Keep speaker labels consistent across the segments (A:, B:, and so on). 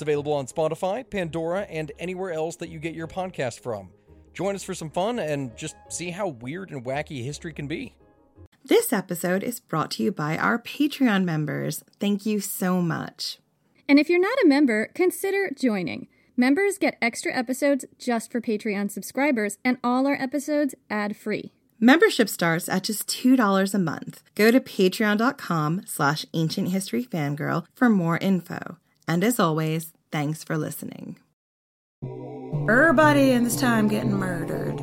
A: It's available on Spotify, Pandora, and anywhere else that you get your podcast from. Join us for some fun and just see how weird and wacky history can be.
B: This episode is brought to you by our Patreon members. Thank you so much.
C: And if you're not a member, consider joining. Members get extra episodes just for Patreon subscribers, and all our episodes ad free.
B: Membership starts at just $2 a month. Go to patreon.com slash ancient history fangirl for more info. And as always, thanks for listening.
D: Everybody in this time getting murdered.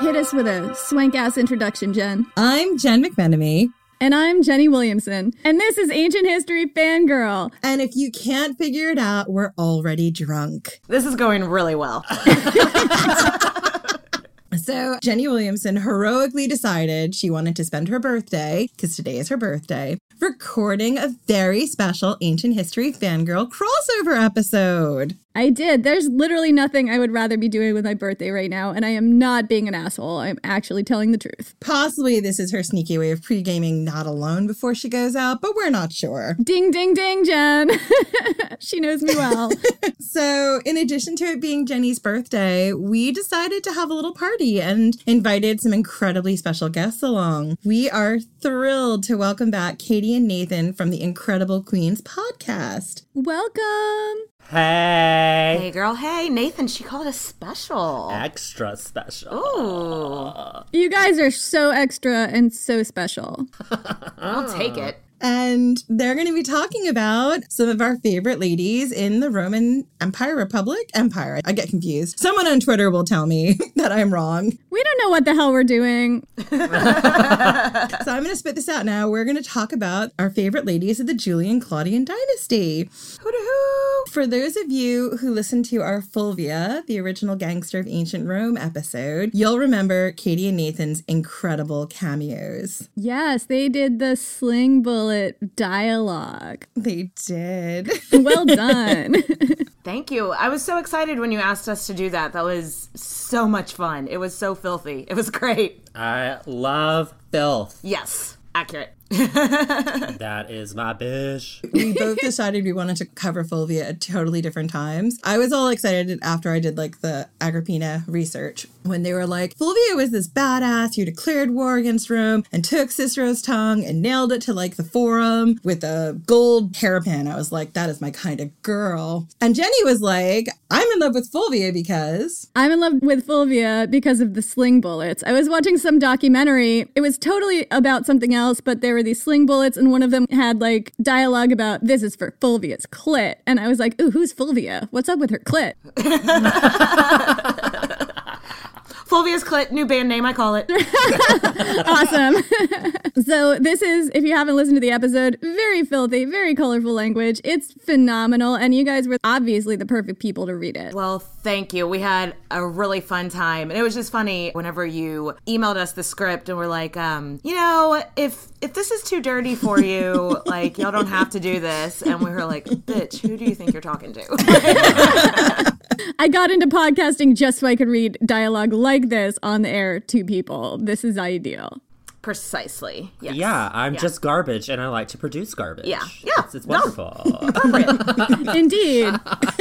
C: Hit us with a swank ass introduction, Jen.
B: I'm Jen McMenamy.
C: And I'm Jenny Williamson. And this is Ancient History Fangirl.
B: And if you can't figure it out, we're already drunk.
D: This is going really well.
B: So, Jenny Williamson heroically decided she wanted to spend her birthday, because today is her birthday, recording a very special Ancient History Fangirl crossover episode.
C: I did. There's literally nothing I would rather be doing with my birthday right now, and I am not being an asshole. I'm actually telling the truth.
B: Possibly this is her sneaky way of pre gaming not alone before she goes out, but we're not sure.
C: Ding, ding, ding, Jen. she knows me well.
B: so, in addition to it being Jenny's birthday, we decided to have a little party and invited some incredibly special guests along. We are thrilled to welcome back Katie and Nathan from the Incredible Queens podcast.
C: Welcome.
E: Hey.
D: Hey, girl. Hey, Nathan. She called us special.
E: Extra special.
D: Ooh.
C: You guys are so extra and so special.
D: I'll take it.
B: And they're going to be talking about some of our favorite ladies in the Roman Empire, Republic, Empire. I get confused. Someone on Twitter will tell me that I'm wrong.
C: We don't know what the hell we're doing.
B: so I'm going to spit this out now. We're going to talk about our favorite ladies of the Julian Claudian dynasty. Hoo-hoo! For those of you who listened to our Fulvia, the original Gangster of Ancient Rome episode, you'll remember Katie and Nathan's incredible cameos.
C: Yes, they did the sling bullet dialogue.
B: They did.
C: well done.
D: Thank you. I was so excited when you asked us to do that. That was so much fun. It was so filthy. It was great.
E: I love filth.
D: Yes, accurate.
E: that is my bitch.
B: We both decided we wanted to cover Fulvia at totally different times. I was all excited after I did like the Agrippina research when they were like, Fulvia was this badass who declared war against Rome and took Cicero's tongue and nailed it to like the forum with a gold hairpin. I was like, that is my kind of girl. And Jenny was like, I'm in love with Fulvia because
C: I'm in love with Fulvia because of the sling bullets. I was watching some documentary. It was totally about something else, but there were these sling bullets, and one of them had like dialogue about this is for Fulvia's clit. And I was like, ooh, who's Fulvia? What's up with her clit?
D: Fulvia's Clit, new band name, I call it.
C: awesome. so, this is, if you haven't listened to the episode, very filthy, very colorful language. It's phenomenal. And you guys were obviously the perfect people to read it.
D: Well, thank you. We had a really fun time. And it was just funny whenever you emailed us the script and we're like, um, you know, if if this is too dirty for you, like y'all don't have to do this. And we were like, bitch, who do you think you're talking to?
C: I got into podcasting just so I could read dialogue like this on the air to people. This is ideal.
D: Precisely. Yes.
E: Yeah, I'm just garbage and I like to produce garbage.
D: Yeah. Yeah.
E: It's, it's
D: No.
E: wonderful.
C: Indeed.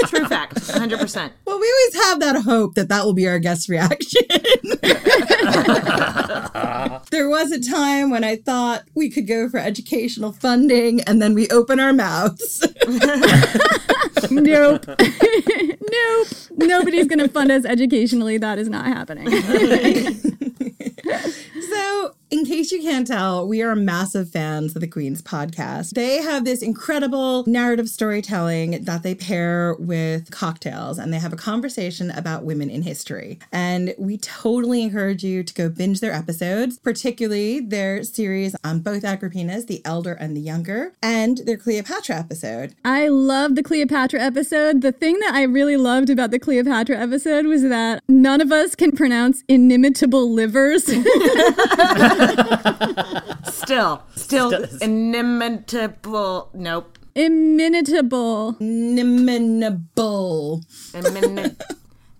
D: True fact. 100%.
B: Well, we always have that hope that that will be our guest reaction. there was a time when I thought we could go for educational funding and then we open our mouths.
C: nope. nope. Nobody's going to fund us educationally. That is not happening.
B: So, case you can't tell, we are massive fans of the Queen's podcast. They have this incredible narrative storytelling that they pair with cocktails, and they have a conversation about women in history. And we totally encourage you to go binge their episodes, particularly their series on both Agrippinas, the elder and the younger, and their Cleopatra episode.
C: I love the Cleopatra episode. The thing that I really loved about the Cleopatra episode was that none of us can pronounce inimitable livers.
D: Still, still inimitable. Nope.
C: Inimitable.
B: Inimitable.
D: Imini-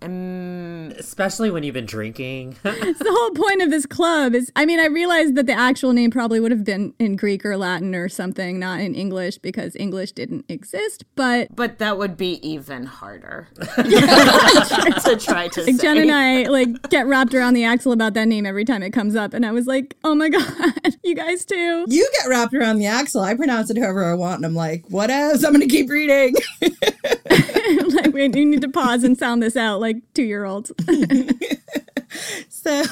D: im-
E: Especially when you've been drinking.
C: It's the whole point of this club is I mean, I realized that the actual name probably would have been in Greek or Latin or something, not in English because English didn't exist, but
D: but that would be even harder to try to
C: like
D: say.
C: Jen and I like get wrapped around the axle about that name every time it comes up, and I was like, "Oh my god, you guys too!"
B: You get wrapped around the axle. I pronounce it however I want, and I'm like, what else? I'm going to keep reading.
C: We need to pause and sound this out like two year olds.
B: So,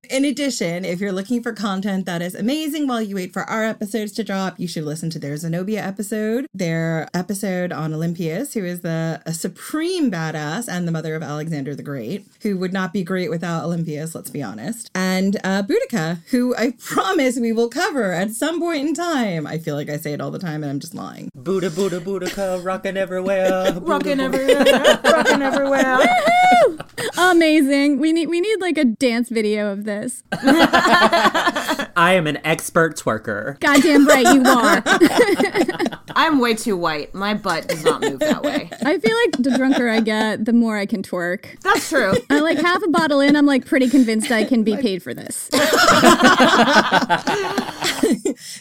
B: in addition, if you're looking for content that is amazing while you wait for our episodes to drop, you should listen to their Zenobia episode, their episode on Olympias, who is the a supreme badass and the mother of Alexander the Great, who would not be great without Olympias, let's be honest, and uh, Boudica, who I promise we will cover at some point in time. I feel like I say it all the time and I'm just lying.
E: Buddha, Buddha, Boudica, rocking everywhere.
D: Rocking everywhere, rocking everywhere.
C: Amazing. We need we need like a dance video of this.
E: I am an expert twerker.
C: Goddamn right you are.
D: I'm way too white. My butt does not move that way.
C: I feel like the drunker I get, the more I can twerk.
D: That's true.
C: I like half a bottle in, I'm like pretty convinced I can be paid for this.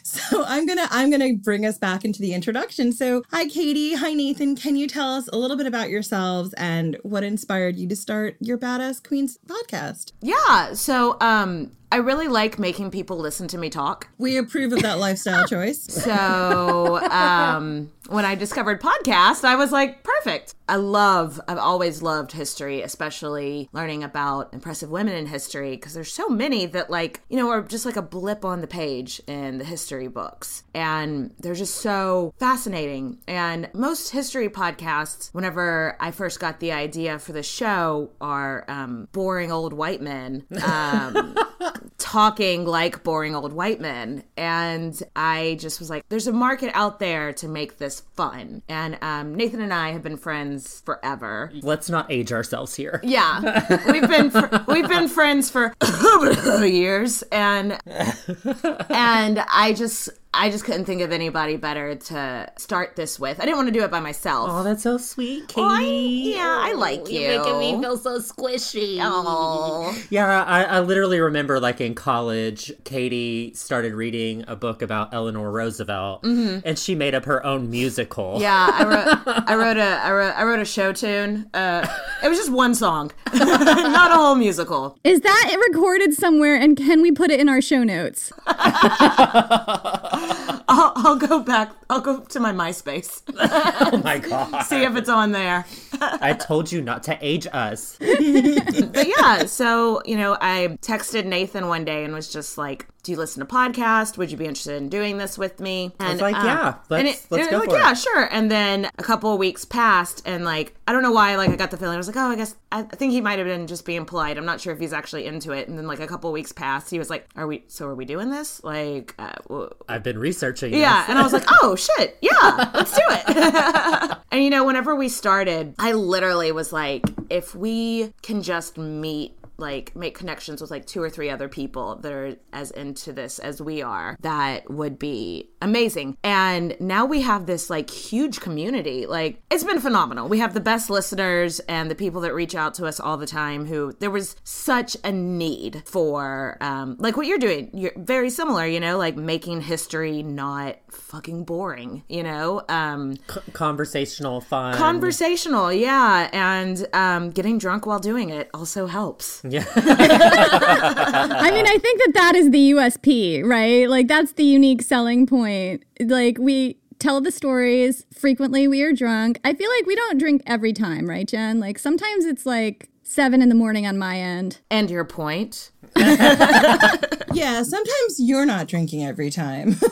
B: So I'm gonna I'm gonna bring us back into the introduction. So hi Katie, hi Nathan. Can you tell us a little bit about yourselves and what inspired you to start your Badass Queens podcast?
D: Yeah. So, um, I really like making people listen to me talk.
B: We approve of that lifestyle choice.
D: So, um, when I discovered podcast, I was like, perfect. I love, I've always loved history, especially learning about impressive women in history, because there's so many that, like, you know, are just like a blip on the page in the history books. And they're just so fascinating. And most history podcasts, whenever I first got the idea for the show, are um, boring old white men. Um, talking like boring old white men. And I just was like, there's a market out there to make this fun. And um, Nathan and I have been friends forever.
E: Let's not age ourselves here.
D: Yeah, we've been fr- we've been friends for years, and and I just I just couldn't think of anybody better to start this with. I didn't want to do it by myself.
E: Oh, that's so sweet, Katie.
D: Well, I- yeah, I like you.
E: You're making me feel so squishy.
D: Oh,
E: Yeah, I, I literally remember like in college, Katie started reading a book about Eleanor Roosevelt, and she made up her own musical.
D: yeah. I wrote I wrote a I wrote I wrote a show tune. Uh, it was just one song, not a whole musical.
C: Is that recorded somewhere and can we put it in our show notes?
D: I'll, I'll go back. I'll go to my MySpace.
E: Oh my god!
D: See if it's on there.
E: I told you not to age us.
D: but yeah, so you know, I texted Nathan one day and was just like, "Do you listen to podcast? Would you be interested in doing this with me?" And
E: was like, "Yeah, let's-
D: and
E: let's
D: and
E: go
D: like,
E: for it."
D: yeah, sure. And then a couple of weeks passed, and like, I don't know why, like, I got the feeling I was like, "Oh, I guess I, I think he might have been just being polite. I'm not sure if he's actually into it." And then like a couple of weeks passed, he was like, "Are we? So are we doing this? Like, uh, w-
E: I've been researching.
D: Yeah,
E: this.
D: and I was like, oh shit, yeah, let's do it. and you know, whenever we started, I literally was like, if we can just meet like make connections with like two or three other people that are as into this as we are, that would be amazing. And now we have this like huge community. Like it's been phenomenal. We have the best listeners and the people that reach out to us all the time who there was such a need for um like what you're doing. You're very similar, you know, like making history not fucking boring, you know? Um
E: C- conversational fun.
D: conversational, yeah, and um getting drunk while doing it also helps.
E: Yeah.
C: I mean, I think that that is the USP, right? Like that's the unique selling point. Like we tell the stories frequently. We are drunk. I feel like we don't drink every time, right, Jen? Like sometimes it's like seven in the morning on my end.
D: And your point?
B: Yeah, sometimes you're not drinking every time.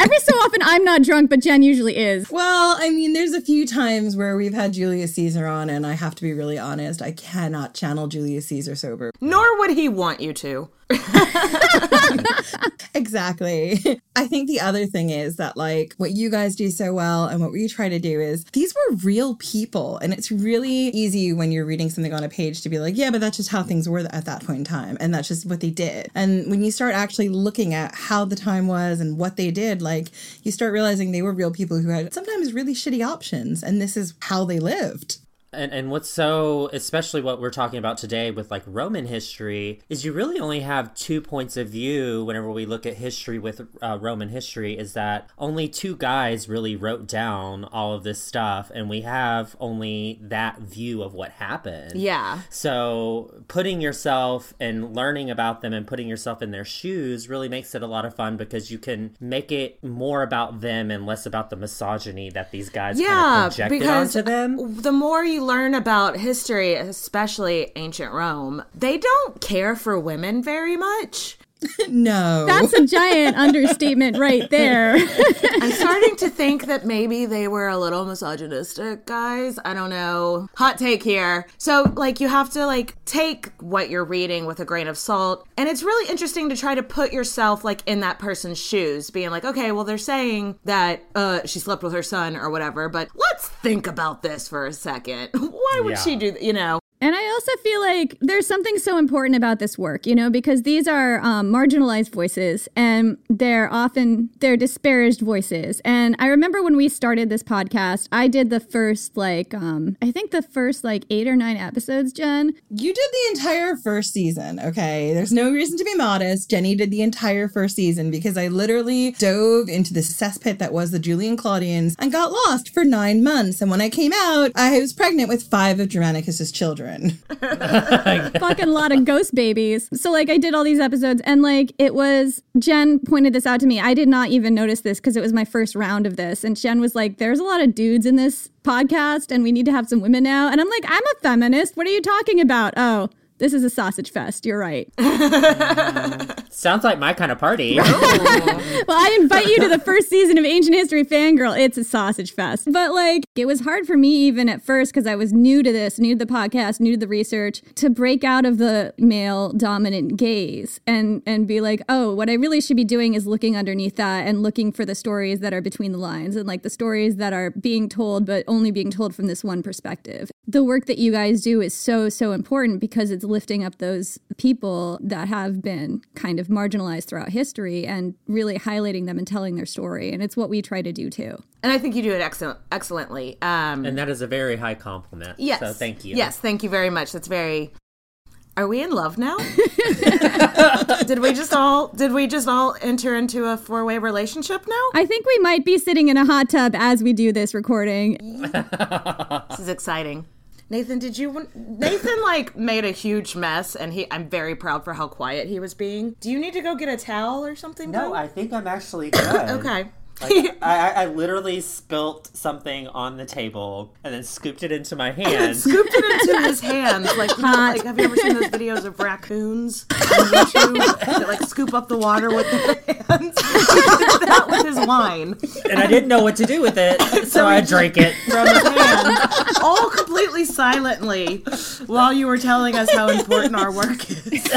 C: Every so often, I'm not drunk, but Jen usually is.
B: well, I mean, there's a few times where we've had Julius Caesar on, and I have to be really honest, I cannot channel Julius Caesar sober.
D: Nor would he want you to.
B: Exactly. I think the other thing is that, like, what you guys do so well and what we try to do is these were real people. And it's really easy when you're reading something on a page to be like, yeah, but that's just how things were at that point in time. And that's just what they did. And when you start actually looking at how the time was and what they did, like, you start realizing they were real people who had sometimes really shitty options. And this is how they lived.
E: And and what's so especially what we're talking about today with like Roman history is you really only have two points of view whenever we look at history with uh, Roman history is that only two guys really wrote down all of this stuff and we have only that view of what happened.
D: Yeah.
E: So putting yourself and learning about them and putting yourself in their shoes really makes it a lot of fun because you can make it more about them and less about the misogyny that these guys
D: Yeah,
E: kind of projected
D: because
E: onto them.
D: the more you learn about history, especially ancient Rome, they don't care for women very much.
B: no.
C: That's a giant understatement right there.
D: I'm starting to think that maybe they were a little misogynistic, guys. I don't know. Hot take here. So, like, you have to like take what you're reading with a grain of salt, and it's really interesting to try to put yourself like in that person's shoes, being like, okay, well, they're saying that uh, she slept with her son or whatever, but let's think about this for a second. Why would
E: Yeah.
D: she do? th- You know?
C: And I also feel like there's something so important about this work, you know, because these are um, marginalized voices, and they're often they're disparaged voices. And I remember when we started this podcast, I did the first like um, I think the first like eight or nine episodes, Jen.
B: You did the entire first season, okay? There's no reason to be modest. Jenny did the entire first season because I literally dove into the cesspit that was the Julian Claudians and got lost for nine months. And when I came out, I was pregnant with five of Germanicus's children.
C: fucking lot of ghost babies. So like I did all these episodes and like it was Jen pointed this out to me. I did not even notice this because it was my first round of this. And Jen was like, There's a lot of dudes in this podcast and we need to have some women now. And I'm like, I'm a feminist. What are you talking about? Oh, this is a sausage fest. You're right.
E: Sounds like my kind of party. Oh.
C: Well, I invite you to the first season of Ancient History Fangirl. It's a sausage fest. But like, it was hard for me even at first because I was new to this, new to the podcast, new to the research, to break out of the male dominant gaze and and be like, oh, what I really should be doing is looking underneath that and looking for the stories that are between the lines and like the stories that are being told, but only being told from this one perspective. The work that you guys do is so so important because it's lifting up those people that have been kind of marginalized throughout history and really highlighting them and telling their story. And it's what we try to do too.
D: And I think you do it excellent, excellently. Um,
E: and that is a very high compliment.
D: yes.
E: So thank you.
D: Yes, thank you very much. That's very. Are we in love now? did we just all did we just all enter into a four way relationship now?
C: I think we might be sitting in a hot tub as we do this recording.
D: This is exciting. Nathan, did you Nathan like made a huge mess and he I'm very proud for how quiet he was being. Do you need to go get a towel or something?
E: No,
D: bro?
E: I think I'm actually good.
D: Okay.
E: Like, I, I- literally spilt something on the table and then scooped it into my hand.
D: Scooped it into his hands. Like, you know, like, have you ever seen those videos of raccoons on YouTube that like scoop up the water with their hands? that with his wine
E: and I didn't know what to do with it, so I drank it.
D: from his hand, all completely silently, while you were telling us how important our work is.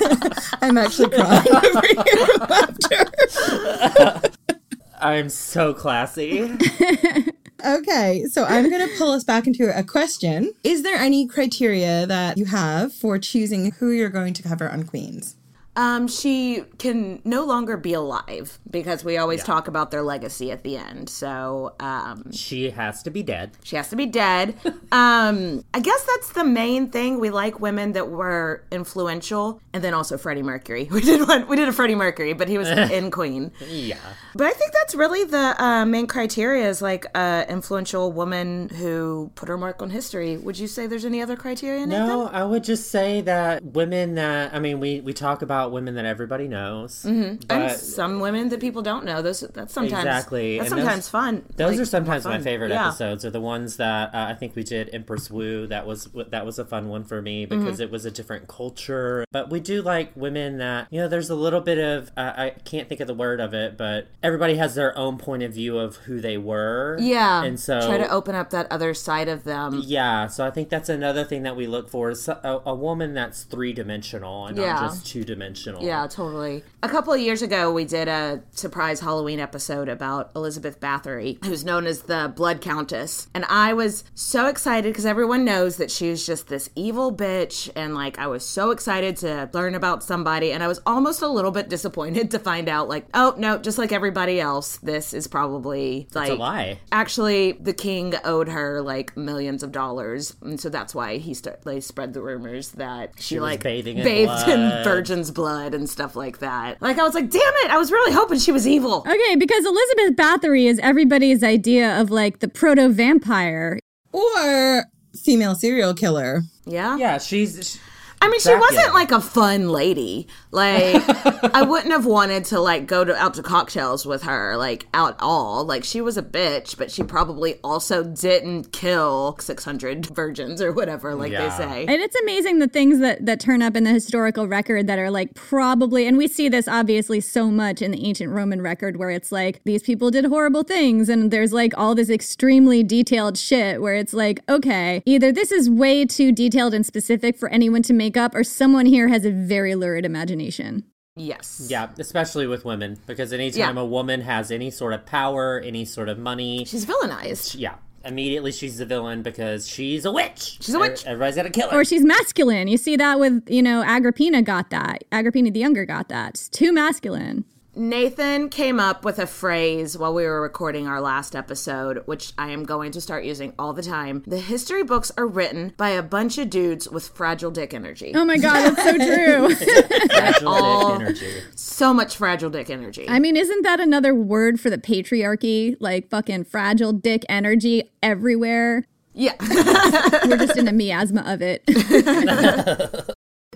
B: I'm actually crying over here from laughter.
E: I'm so classy.
B: Okay, so I'm going to pull us back into a question. Is there any criteria that you have for choosing who you're going to cover on Queens?
D: Um, she can no longer be alive because we always talk about their legacy at the end. So, um,
E: She has to be dead.
D: she has to be dead. um, I guess that's the main thing. We like women that were influential, and then also Freddie Mercury. We did one. We did a Freddie Mercury, but he was in Queen.
E: Yeah.
D: But I think that's really the uh, main criteria is like a influential woman who put her mark on history. Would you say there's any other criteria? Nathan?
E: No, I would just say that women that I mean, we we talk about women that everybody knows,
D: and
E: but
D: some women that people don't know. Those that's sometimes
E: Exactly,
D: That's
E: and those-
D: sometimes fun.
E: those
D: Like,
E: are sometimes my favorite
D: Yeah.
E: episodes. Are the ones that uh, I think we did Empress Wu. That was that was a fun one for me because
D: Mm-hmm.
E: it was a different culture. But we do like women that you know. There's a little bit of uh, I can't think of the word of it, but everybody has their own point of view of who they were.
D: Yeah,
E: and so
D: try to open up that other side of them.
E: Yeah, so I think that's another thing that we look for is a, a woman that's three dimensional and
D: Yeah.
E: not just two dimensional.
D: Yeah, totally. A couple of years ago, we did a surprise Halloween episode about Elizabeth Bathory, who's known as the Blood Countess. And I was so excited because everyone knows that she was just this evil bitch. And like, I was so excited to learn about somebody. And I was almost a little bit disappointed to find out, like, oh, no, just like everybody else, this is probably like
E: It's a lie.
D: Actually, the king owed her like millions of dollars, and so that's why he st- they spread the rumors that she,
E: She was
D: like
E: bathing in
D: bathed in virgin's blood and stuff like that. Like I was like, damn it! I was really hoping she was evil.
C: Okay, because Elizabeth Bathory is everybody's idea of like the proto vampire.
B: Or female serial killer?
D: Yeah.
E: Yeah, she's.
D: I mean, she wasn't like a fun lady. Like, I wouldn't have wanted to like go to out to cocktails with her, like at all. Like, she was a bitch, but she probably also didn't kill six hundred virgins or whatever, like
E: Yeah.
D: they say.
C: And it's amazing the things that, that turn up in the historical record that are like probably, and we see this obviously so much in the ancient Roman record where it's like these people did horrible things, and there's like all this extremely detailed shit where it's like, okay, either this is way too detailed and specific for anyone to make up, or someone here has a very lurid imagination.
D: Yes.
E: Yeah, especially with women, because anytime
D: Yeah.
E: a woman has any sort of power, any sort of money,
D: She's villainized.
E: yeah, immediately she's the villain because she's a witch.
D: She's a witch.
E: Er, everybody's got to kill her.
C: Or she's masculine. You see that with, you know, Agrippina got that. Agrippina the Younger got that. It's too masculine.
D: Nathan came up with a phrase while we were recording our last episode, which I am going to start using all the time. The history books are written by a bunch of dudes with fragile dick energy.
C: Oh my God, that's so true.
E: Fragile
D: all-
E: dick energy.
D: So much fragile dick energy.
C: I mean, isn't that another word for the patriarchy? Like fucking fragile dick energy everywhere.
D: yeah.
C: We're just in a miasma of it.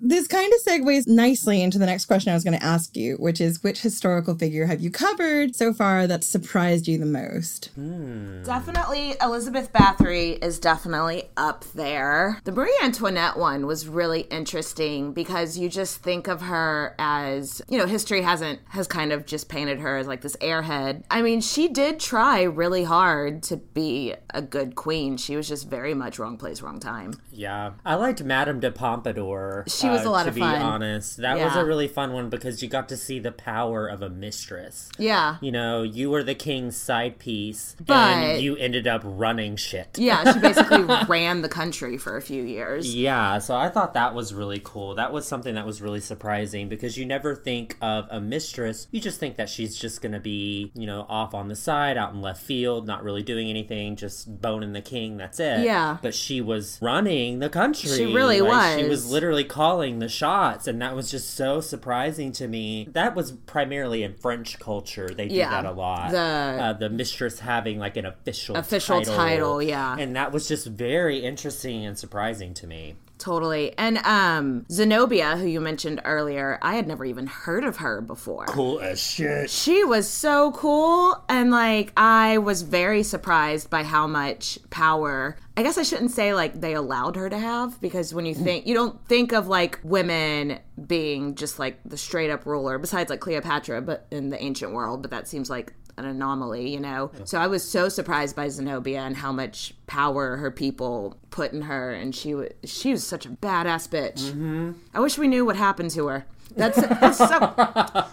B: This kind of segues nicely into the next question I was going to ask you, which is which historical figure have you covered so far that surprised you the most? Hmm.
D: Definitely, Elizabeth Bathory is definitely up there. The Marie Antoinette one was really interesting because you just think of her as, you know, history hasn't, has kind of just painted her as like this airhead. I mean, she did try really hard to be a good queen. She was just very much wrong place, wrong time.
E: Yeah, I liked Madame de Pompadour.
D: She was a
E: uh,
D: lot
E: to
D: of
E: be honest. That was a really fun one because you got to see the power of a mistress.
D: Yeah.
E: You know, you were the king's side piece,
D: But-
E: and you ended up running shit.
D: Yeah, she basically ran the country for a few years.
E: Yeah, so I thought that was really cool. That was something that was really surprising because you never think of a mistress. You just think that she's just going to be, you know, off on the side, out in left field, not really doing anything, just boning the king. That's it.
D: Yeah.
E: But she was running the country.
D: She really
E: Like, She
D: was.
E: was literally calling the shots, and that was just so surprising to me. That was primarily in French culture. They do
D: Yeah,
E: that a lot.
D: the-
E: uh, the mistress having like an official
D: Official title, yeah.
E: and that was just very interesting and surprising to me.
D: Totally. And um Zenobia, who you mentioned earlier, I had never even heard of her before.
E: Cool as shit.
D: She was so cool and like I was very surprised by how much power I guess I shouldn't say like they allowed her to have because when you think you don't think of like women being just like the straight up ruler besides like Cleopatra but in the ancient world but that seems like an anomaly, you know. So I was so surprised by Zenobia and how much power her people put in her and she was she was such a badass bitch.
E: Mm-hmm.
D: I wish we knew what happened to her. That's that's so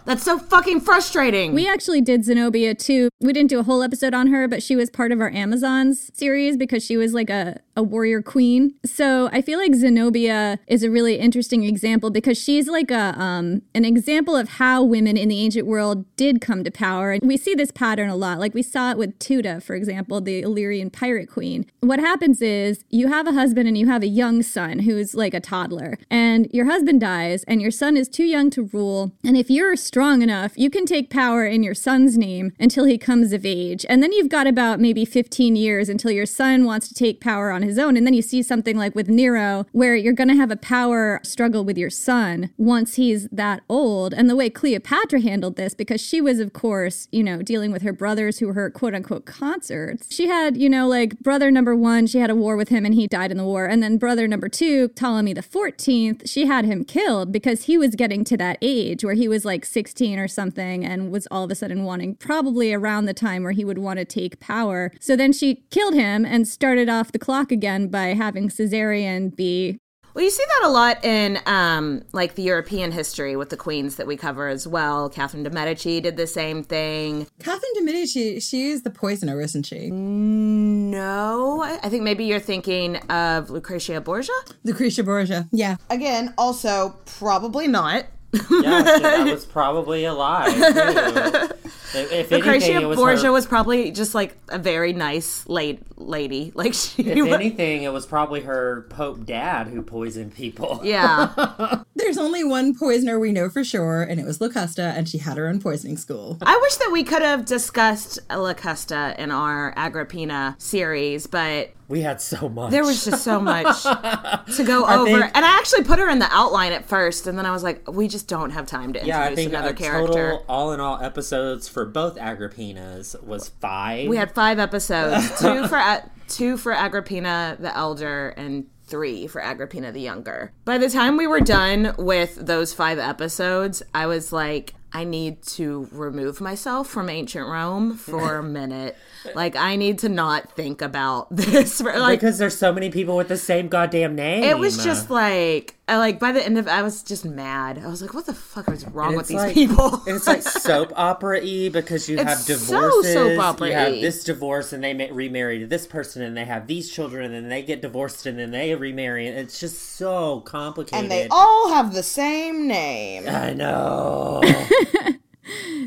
D: that's so fucking frustrating.
C: We actually did Zenobia too. We didn't do a whole episode on her, but she was part of our Amazons series because she was like a, a warrior queen. So I feel like Zenobia is a really interesting example because she's like a um an example of how women in the ancient world did come to power. And we see this pattern a lot. Like we saw it with Teuta, for example, the Illyrian pirate queen. What happens is you have a husband and you have a young son who's like a toddler, and your husband dies, and your son is too young to rule. And if you're strong enough, you can take power in your son's name until he comes of age. And then you've got about maybe 15 years until your son wants to take power on his own. And then you see something like with Nero, where you're going to have a power struggle with your son once he's that old. And the way Cleopatra handled this, because she was, of course, you know, dealing with her brothers who were her quote unquote consorts. She had, you know, like brother number one, she had a war with him and he died in the war. And then brother number two, Ptolemy the 14th, she had him killed because he was getting to that age where he was like 16 or something and was all of a sudden wanting, probably around the time where he would want to take power. So then she killed him and started off the clock again by having Caesarion be
D: Well, you see that a lot in um, like the European history with the queens that we cover as well. Catherine de Medici did the same thing.
B: Catherine de Medici, she is the poisoner, isn't she?
D: No, I think maybe you're thinking of Lucretia Borgia.
B: Lucretia Borgia, yeah.
D: Again, also probably not.
E: Yeah, so that was probably a lie. Too. If, if
D: Lucretia
E: anything, it was
D: Borgia
E: her,
D: was probably just like a very nice late lady. Like she
E: If
D: was-
E: anything, it was probably her Pope dad who poisoned people.
D: Yeah.
B: There's only one poisoner we know for sure, and it was Locusta, and she had her own poisoning school.
D: I wish that we could have discussed Locusta in our Agrippina series, but
E: We had so much.
D: there was just so much to go
E: I
D: over.
E: think-
D: and I actually put her in the outline at first, and then I was like, we just don't have time to introduce
E: yeah, I think
D: another character.
E: total all in all episodes for both Agrippinas was five.
D: We had five episodes, two for two for Agrippina the Elder, and three for Agrippina the Younger. By the time we were done with those five episodes, I was like, I need to remove myself from ancient Rome for a minute. Like, I need to not think about this. For, like,
E: because there's so many people with the same goddamn name.
D: it was just like, I, like by the end of, I was just mad. I was like, what the fuck is wrong with these
E: like-
D: people?
E: it's like soap opera y because you
D: It's
E: have
D: so
E: divorces.
D: soap
E: You have this divorce and they ma- remarry to this person and they have these children and then they get divorced and then they remarry. And it's just so complicated.
D: and they all have the same name.
E: I know.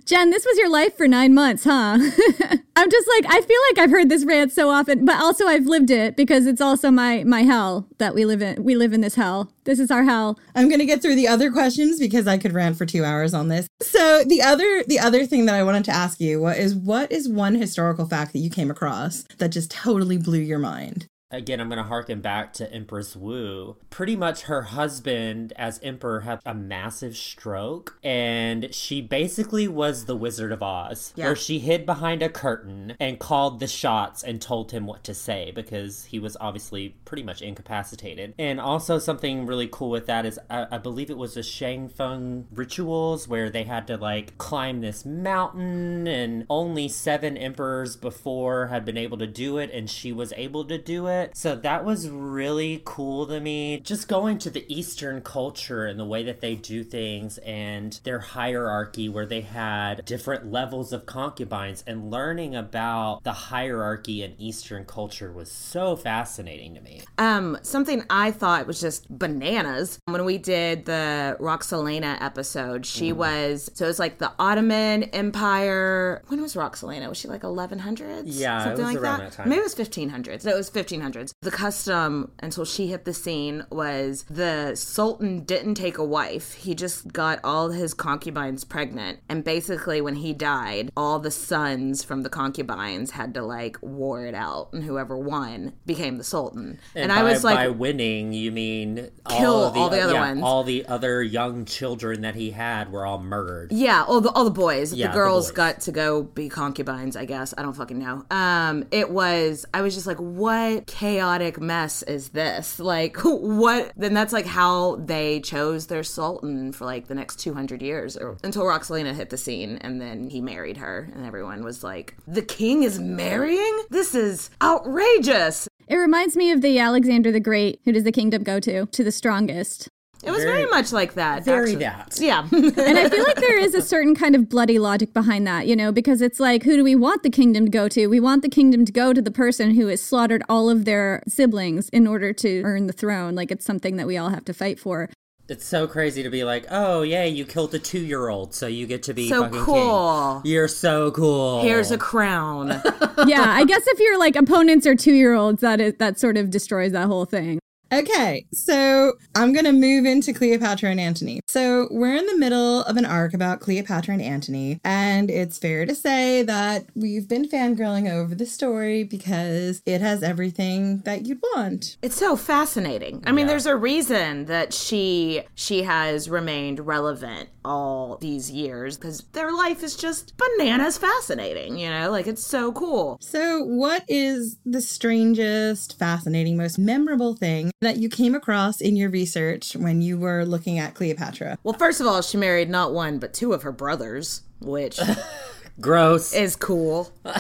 C: Jen, this was your life for nine months, huh? I'm just like, I feel like I've heard this rant so often, but also I've lived it because it's also my my hell that we live in. We live in this hell. This is our hell.
B: I'm gonna get through the other questions because I could rant for two hours on this. So the other the other thing that I wanted to ask you what is what is one historical fact that you came across that just totally blew your mind?
E: Again, I'm going to harken back to Empress Wu. Pretty much her husband, as emperor, had a massive stroke, and she basically was the Wizard of Oz,
D: Yeah.
E: where she hid behind a curtain and called the shots and told him what to say because he was obviously pretty much incapacitated. And also, something really cool with that is I, I believe it was the Shang Feng rituals where they had to like climb this mountain, and only seven emperors before had been able to do it, and she was able to do it. So that was really cool to me. Just going to the Eastern culture and the way that they do things and their hierarchy, where they had different levels of concubines, and learning about the hierarchy in Eastern culture was so fascinating to me.
D: Um, something I thought was just bananas when we did the Roxelana episode. She
E: Mm-hmm.
D: was so it was like the Ottoman Empire. When was Roxelana? Was she like 1100s?
E: Yeah, it
D: something like
E: around
D: that.
E: that time.
D: Maybe it was 1500s. No, it was 1500s. The custom until she hit the scene was the Sultan didn't take a wife. He just got all his concubines pregnant, and basically when he died, all the sons from the concubines had to like war it out, and whoever won became the Sultan.
E: And,
D: I
E: by,
D: was like,
E: by winning, you mean
D: Kill
E: all, the,
D: all the other
E: yeah,
D: ones.
E: All the other young children that he had were all murdered.
D: Yeah, all the all the boys.
E: Yeah,
D: the
E: the
D: girls
E: boys.
D: got to go be concubines, I guess. I don't fucking know. Um, it was I was just like, what chaotic mess is this? Like what then that's like how they chose their sultan for like the next two hundred years or until Roxelana hit the scene and then he married her and everyone was like, The king is marrying? This is outrageous.
C: It reminds me of the Alexander the Great. Who does the kingdom go to? To the strongest.
D: It was very, much like that.
E: very
D: actually.
E: that.
D: Yeah.
C: and I feel like there is a certain kind of bloody logic behind that, you know, because it's like, who do we want the kingdom to go to? We want the kingdom to go to the person who has slaughtered all of their siblings in order to earn the throne. Like it's something that we all have to fight for.
E: It's so crazy to be like, oh yeah, you killed a two-year-old, so you get to be
D: So
E: fucking
D: cool.
E: king. You're so cool.
D: Here's a crown.
C: yeah, I guess if your like opponents are two year olds, that is that sort of destroys that whole thing.
B: Okay, so I'm going to move into Cleopatra and Antony. So we're in the middle of an arc about Cleopatra and Antony, and it's fair to say that we've been fangirling over the story because it has everything that you'd want.
D: It's so fascinating. I mean, there's a reason that she she has remained relevant all these years because their life is just bananas fascinating. You know, like it's so cool.
B: So, what is the strangest, fascinating, most memorable thing that you came across in your research when you were looking at Cleopatra?
D: Well, first of all, she married not one but two of her brothers, which
E: Gross.
D: is cool.
C: they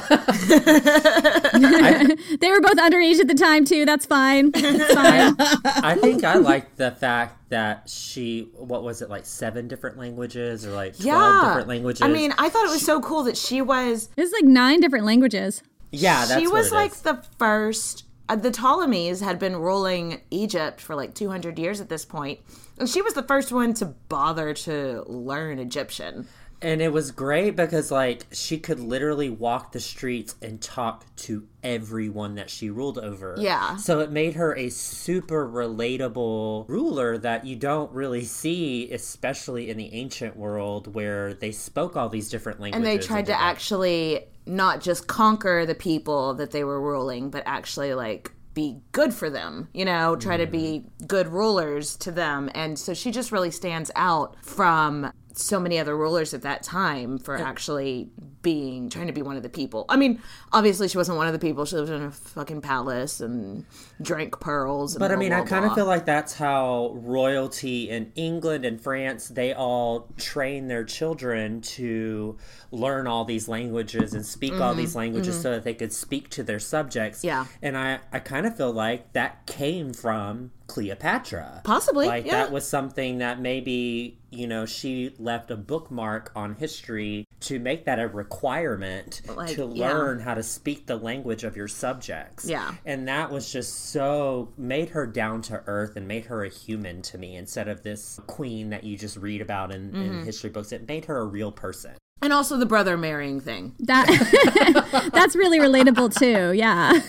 C: were both underage at the time too. That's fine. It's fine.
E: I think I like the fact that she, what was it, like seven different languages or like 12
D: Yeah.
E: different languages?
D: I mean, I thought it was so cool that she was
C: There's like nine different languages.
E: yeah, that's
D: she
E: what
D: was
E: it
D: like
E: is.
D: the first Uh, the ptolemies had been ruling egypt for like 200 years at this point and she was the first one to bother to learn egyptian
E: And it was great because, like, she could literally walk the streets and talk to everyone that she ruled over.
D: Yeah.
E: So it made her a super relatable ruler that you don't really see, especially in the ancient world where they spoke all these different languages.
D: and they tried to actually not just conquer the people that they were ruling but actually like be good for them you know try to be good rulers to them. And so she just really stands out from so many other rulers at that time for actually being trying to be one of the people i mean obviously she wasn't one of the people she lived in a fucking palace and drank pearls and
E: But I mean,
D: blah,
E: I kind of feel like that's how royalty in England and France, they all train their children to learn all these languages and speak all
D: Mhm,
E: these languages
D: mhm.
E: so that they could speak to their subjects.
D: Yeah.
E: And I, I kind of feel like that came from Cleopatra.
D: Possibly,
E: Like
D: yeah.
E: that was something that maybe, you know, she left a bookmark on history to make that a requirement
D: Like,
E: to
D: yeah.
E: learn how to speak the language of your subjects.
D: Yeah.
E: And that was just so made her down to earth and made her a human to me instead of this queen that you just read about in, in
D: Mhm.
E: history books. It made her a real person.
D: and also the brother marrying thing
C: That that's really relatable too. Yeah.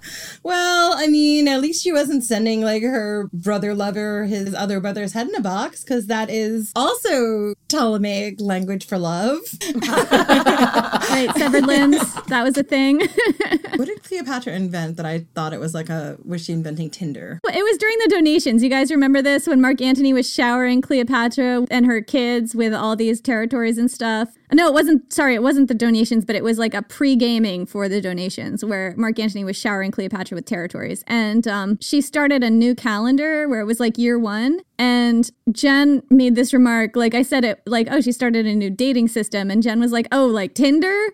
B: Well, I mean, at least she wasn't sending like her brother lover his other brother's head in a box, because that is also Ptolemaic language for love.
C: right, severed limbs. That was a thing.
B: what did Cleopatra invent that I thought it was like a was she inventing Tinder?
C: Well, It was during the donations. You guys remember this when Mark Antony was showering Cleopatra and her kids with all these territories and stuff? No, it wasn't. Sorry, it wasn't the donations, but it was like a pre gaming for the donations where Mark Antony was showering Cleopatra with territories. And um, she started a new calendar where it was like year one. And Jen made this remark, like I said it, like, oh, she started a new dating system. And Jen was like, oh, like Tinder?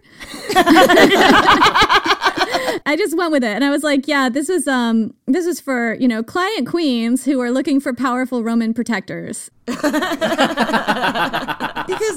C: I just went with it and I was like, yeah, this was um this was for, you know, client queens who are looking for powerful Roman protectors.
B: because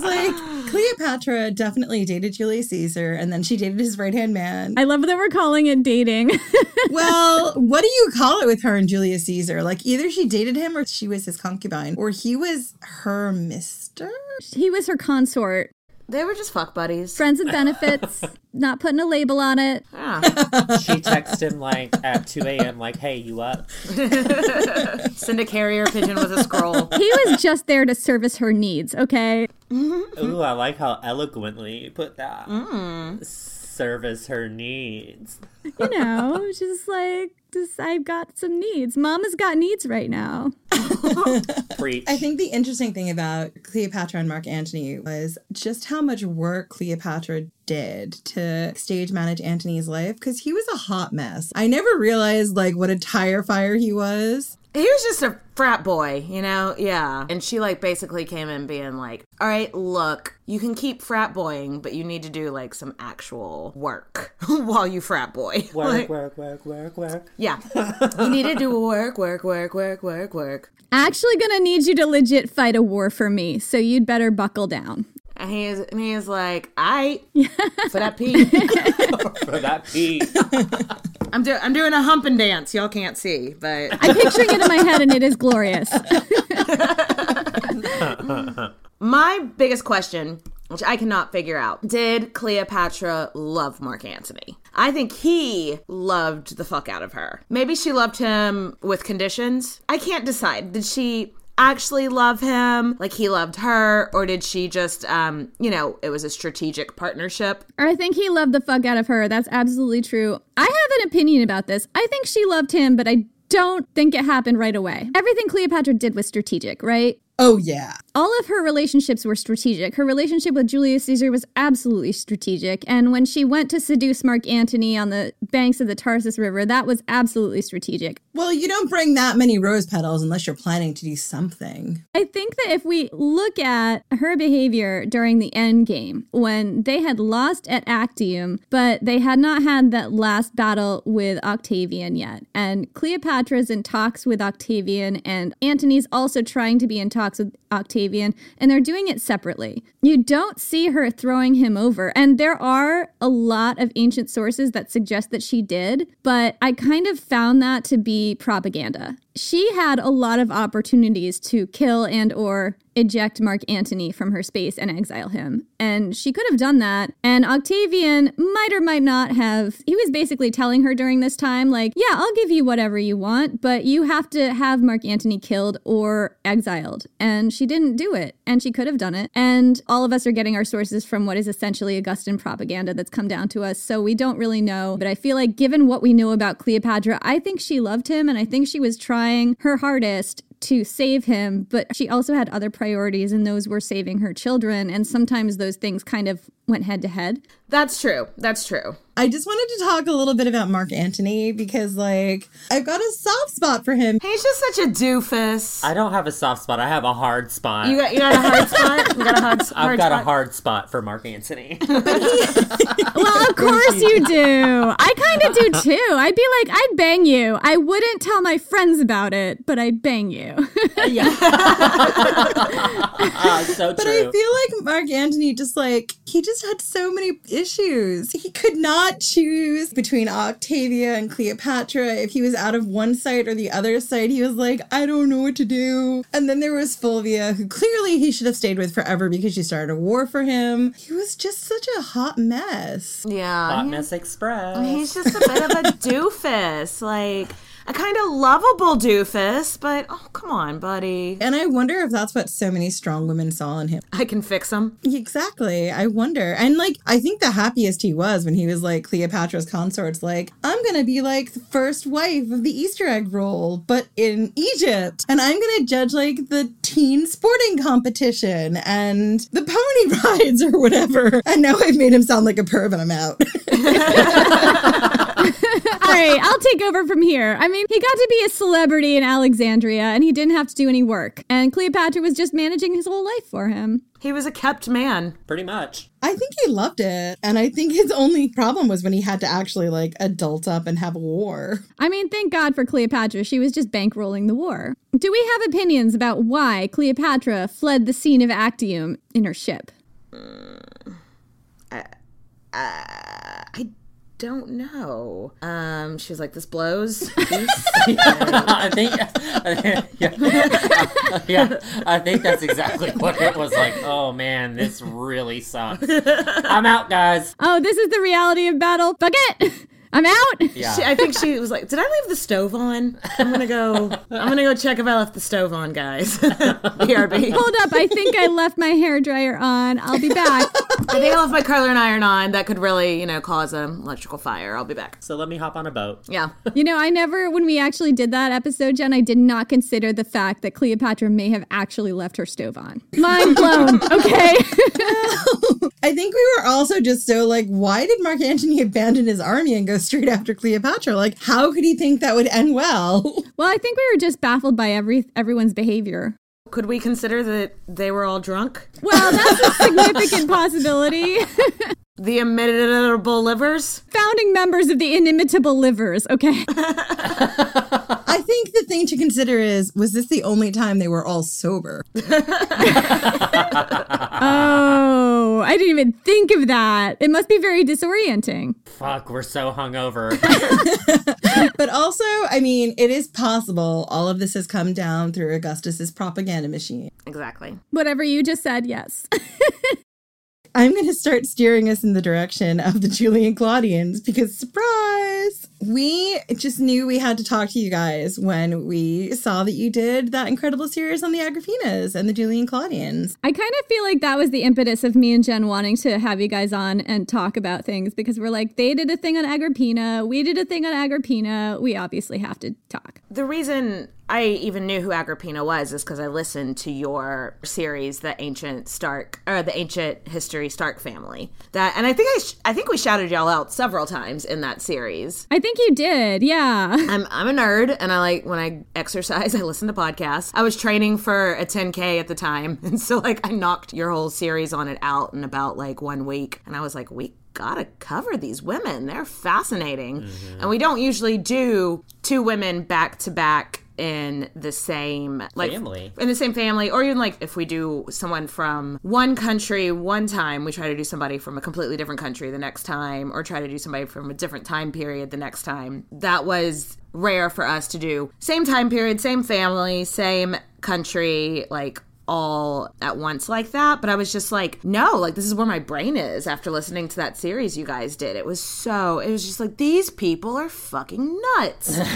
B: like Cleopatra definitely dated Julius Caesar and then she dated his right hand man.
C: I love that we're calling it dating.
B: well, what do you call it with her and Julius Caesar? Like either she dated him or she was his concubine or he was her mister?
C: He was her consort.
D: They were just fuck buddies.
C: Friends and benefits, not putting a label on it.
E: she texted him like at 2 a.m. like, "Hey, you up?"
D: Send a carrier pigeon with a scroll.
C: He was just there to service her needs, okay?
E: Ooh, I like how eloquently you put that.
D: Mm.
E: Service her needs.
C: You know, just like just I've got some needs. Mama's got needs right now.
E: Preach.
B: I think the interesting thing about Cleopatra and Mark Antony was just how much work Cleopatra did to stage manage Antony's life because he was a hot mess. I never realized like what a tire fire he was.
D: He was just a frat boy, you know? Yeah. And she like basically came in being like, all right, look, you can keep frat boying, but you need to do like some actual work while you frat boy.
E: Work,
D: Like,
E: work, work, work, work.
D: Yeah. you need to do work, work, work, work, work, work.
C: Actually, gonna need you to legit fight a war for me, so you'd better buckle down.
D: And he is, and he is like, I for that pee.
E: For that pee.
D: I'm doing, I'm doing a humping dance. Y'all can't see, but
C: I'm picturing it in my head, and it is glorious.
D: My biggest question, which I cannot figure out, did Cleopatra love Mark Antony? I think he loved the fuck out of her. Maybe she loved him with conditions. I can't decide. Did she actually love him like he loved her or did she just um you know it was a strategic partnership
C: I think he loved the fuck out of her. That's absolutely true. I have an opinion about this. I think she loved him, but I don't think it happened right away. Everything Cleopatra did was strategic, right?
B: Oh, yeah.
C: All of her relationships were strategic. Her relationship with Julius Caesar was absolutely strategic. And when she went to seduce Mark Antony on the banks of the Tarsus River, that was absolutely strategic.
B: Well, you don't bring that many rose petals unless you're planning to do something.
C: I think that if we look at her behavior during the end game, when they had lost at Actium, but they had not had that last battle with Octavian yet, and Cleopatra's in talks with Octavian, and Antony's also trying to be in talks with Octavian, and they're doing it separately. You don't see her throwing him over, and there are a lot of ancient sources that suggest that she did, but I kind of found that to be propaganda. She had a lot of opportunities to kill and or eject Mark Antony from her space and exile him. And she could have done that. And Octavian might or might not have. He was basically telling her during this time, like, yeah, I'll give you whatever you want, but you have to have Mark Antony killed or exiled. And she didn't do it. And she could have done it. And all of us are getting our sources from what is essentially Augustan propaganda that's come down to us. So we don't really know. But I feel like, given what we know about Cleopatra, I think she loved him and I think she was trying her hardest to save him, but she also had other priorities, and those were saving her children. And sometimes those things kind of went head to head.
D: That's true that's true
B: I just wanted to talk a little bit about Mark Antony because, like, I've got a soft spot for him.
D: he's just such a doofus
E: I don't have a soft spot. I have a hard spot.
D: you got you got a hard spot you got a hard,
E: I've got
D: spot?
E: a hard spot for Mark Antony.
C: Well, of course you do. I kind of do too. I'd be like, I'd bang you. I wouldn't tell my friends about it, but I'd bang you. Yeah.
E: Ah, so true. But.
B: I feel like Mark Antony just like he just had so many issues. He could not choose between Octavia and Cleopatra. If he was out of one side or the other side, he was like, I don't know what to do. And then there was Fulvia, who clearly he should have stayed with forever because she started a war for him. He was just such a hot mess.
D: Yeah.
E: Hot Mess Express.
D: He's just a bit of a doofus. Like, a kind of lovable doofus, but oh, come on, buddy.
B: And I wonder if that's what so many strong women saw in him.
D: I can fix him.
B: Exactly. I wonder. And like, I think the happiest he was when he was like Cleopatra's consort's like, I'm going to be like the first wife of the Easter egg roll, but in Egypt. And I'm going to judge like the teen sporting competition and the pony rides or whatever. And now I've made him sound like a perv and I'm out.
C: All right, I'll take over from here. I mean, he got to be a celebrity in Alexandria and he didn't have to do any work. And Cleopatra was just managing his whole life for him.
D: He was a kept man.
E: Pretty much.
B: I think he loved it. And I think his only problem was when he had to actually like adult up and have a war.
C: I mean, thank God for Cleopatra. She was just bankrolling the war. Do we have opinions about why Cleopatra fled the scene of Actium in her ship?
D: Uh, I don't know. Um, she was like, "This blows."
E: I think, yeah, yeah, I think that's exactly what it was like. Oh man, this really sucks. I'm out, guys.
C: Oh, this is the reality of battle. Fuck it. I'm out.
E: Yeah.
D: She, I think she was like, "Did I leave the stove on? I'm gonna go. I'm gonna go check if I left the stove on, guys." BRB.
C: Hold up. I think I left my hair dryer on. I'll be back.
D: I think I left my curler and iron on. That could really, you know, cause an electrical fire. I'll be back.
E: So let me hop on a boat.
D: Yeah.
C: You know, I never, when we actually did that episode, Jen, I did not consider the fact that Cleopatra may have actually left her stove on. Mind blown. Okay.
B: I think we were also just so like, why did Mark Antony abandon his army and go straight after Cleopatra? Like, how could he think that would end well?
C: well, I think we were just baffled by every everyone's behavior.
D: Could we consider that they were all drunk?
C: Well, that's a significant possibility.
D: The inimitable livers?
C: Founding members of the inimitable livers. Okay.
B: I think the thing to consider is was this the only time they were all sober?
C: oh, I didn't even think of that. It must be very disorienting.
E: Fuck, we're so hungover.
B: but also, I mean, it is possible all of this has come down through Augustus's propaganda machine.
D: Exactly.
C: Whatever you just said, yes.
B: I'm going to start steering us in the direction of the Julian Claudians because, surprise, we just knew we had to talk to you guys when we saw that you did that incredible series on the Agrippinas and the Julian Claudians.
C: I kind of feel like that was the impetus of me and Jen wanting to have you guys on and talk about things because we're like, they did a thing on Agrippina, we did a thing on Agrippina, we obviously have to talk.
D: The reason I even knew who Agrippina was is because I listened to your series, the ancient Stark or the ancient history Stark family. That, and I think I, sh- I think we shouted y'all out several times in that series.
C: I think you did, yeah.
D: I'm I'm a nerd, and I like when I exercise, I listen to podcasts. I was training for a 10k at the time, and so like I knocked your whole series on it out in about like one week, and I was like, we gotta cover these women. They're fascinating, mm-hmm. and we don't usually do two women back to back in the same like
E: Family.
D: in the same family or even like if we do someone from one country one time we try to do somebody from a completely different country the next time or try to do somebody from a different time period the next time that was rare for us to do same time period same family same country like all at once like that but i was just like no like this is where my brain is after listening to that series you guys did. It was so it was just like these people are fucking nuts.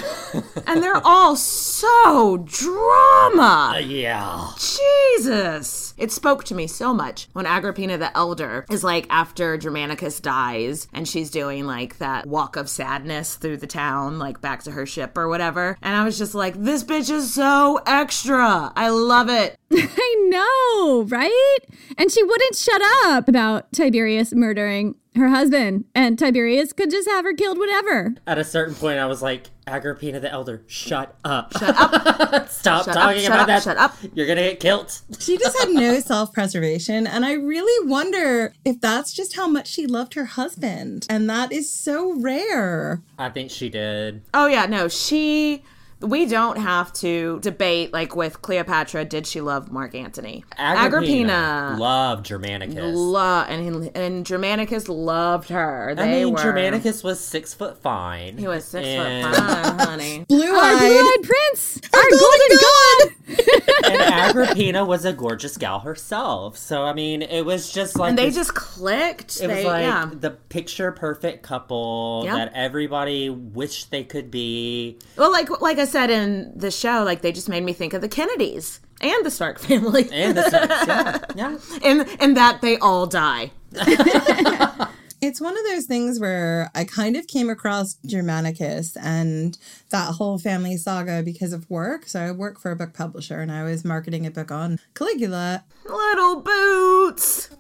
D: And they're all so drama.
E: Uh, yeah.
D: jesus. It spoke to me so much when agrippina the elder is like after germanicus dies and she's doing like that walk of sadness through the town like back to her ship or whatever. And i was just like this bitch is so extra. I love it
C: I know, right? And she wouldn't shut up about Tiberius murdering her husband, and Tiberius could just have her killed whenever.
E: At a certain point, I was like, Agrippina the Elder, shut up. Shut up. Stop
D: Shut up,
E: talking
D: shut
E: about
D: up,
E: that.
D: shut up.
E: You're going to get killed.
B: She just had no self preservation. And I really wonder if that's just how much she loved her husband. And that is so rare.
E: I think she did.
D: Oh yeah, no, she we don't have to debate like with Cleopatra. Did she love Mark Antony?
E: Agrippina, loved Germanicus.
D: Lo- and and Germanicus loved her. They I
E: mean,
D: were.
E: Germanicus was six foot fine.
D: He was six
E: And-
D: foot five, honey.
B: Blue eyed.
C: prince, our golden god.
E: and Agrippina was a gorgeous gal herself. So I mean, it was just like
D: and they
E: this-
D: just clicked.
E: It
D: they,
E: was like
D: yeah.
E: the picture perfect couple
D: Yeah.
E: that everybody wished they could be.
D: Well, like like I said in the show, like they just made me think of the Kennedys and the Stark family,
E: And the Starks, yeah, yeah.
D: and and that they all die.
B: It's one of those things where I kind of came across Germanicus and that whole family saga because of work. So I work for a book publisher and I was marketing a book on Caligula.
D: Little boots.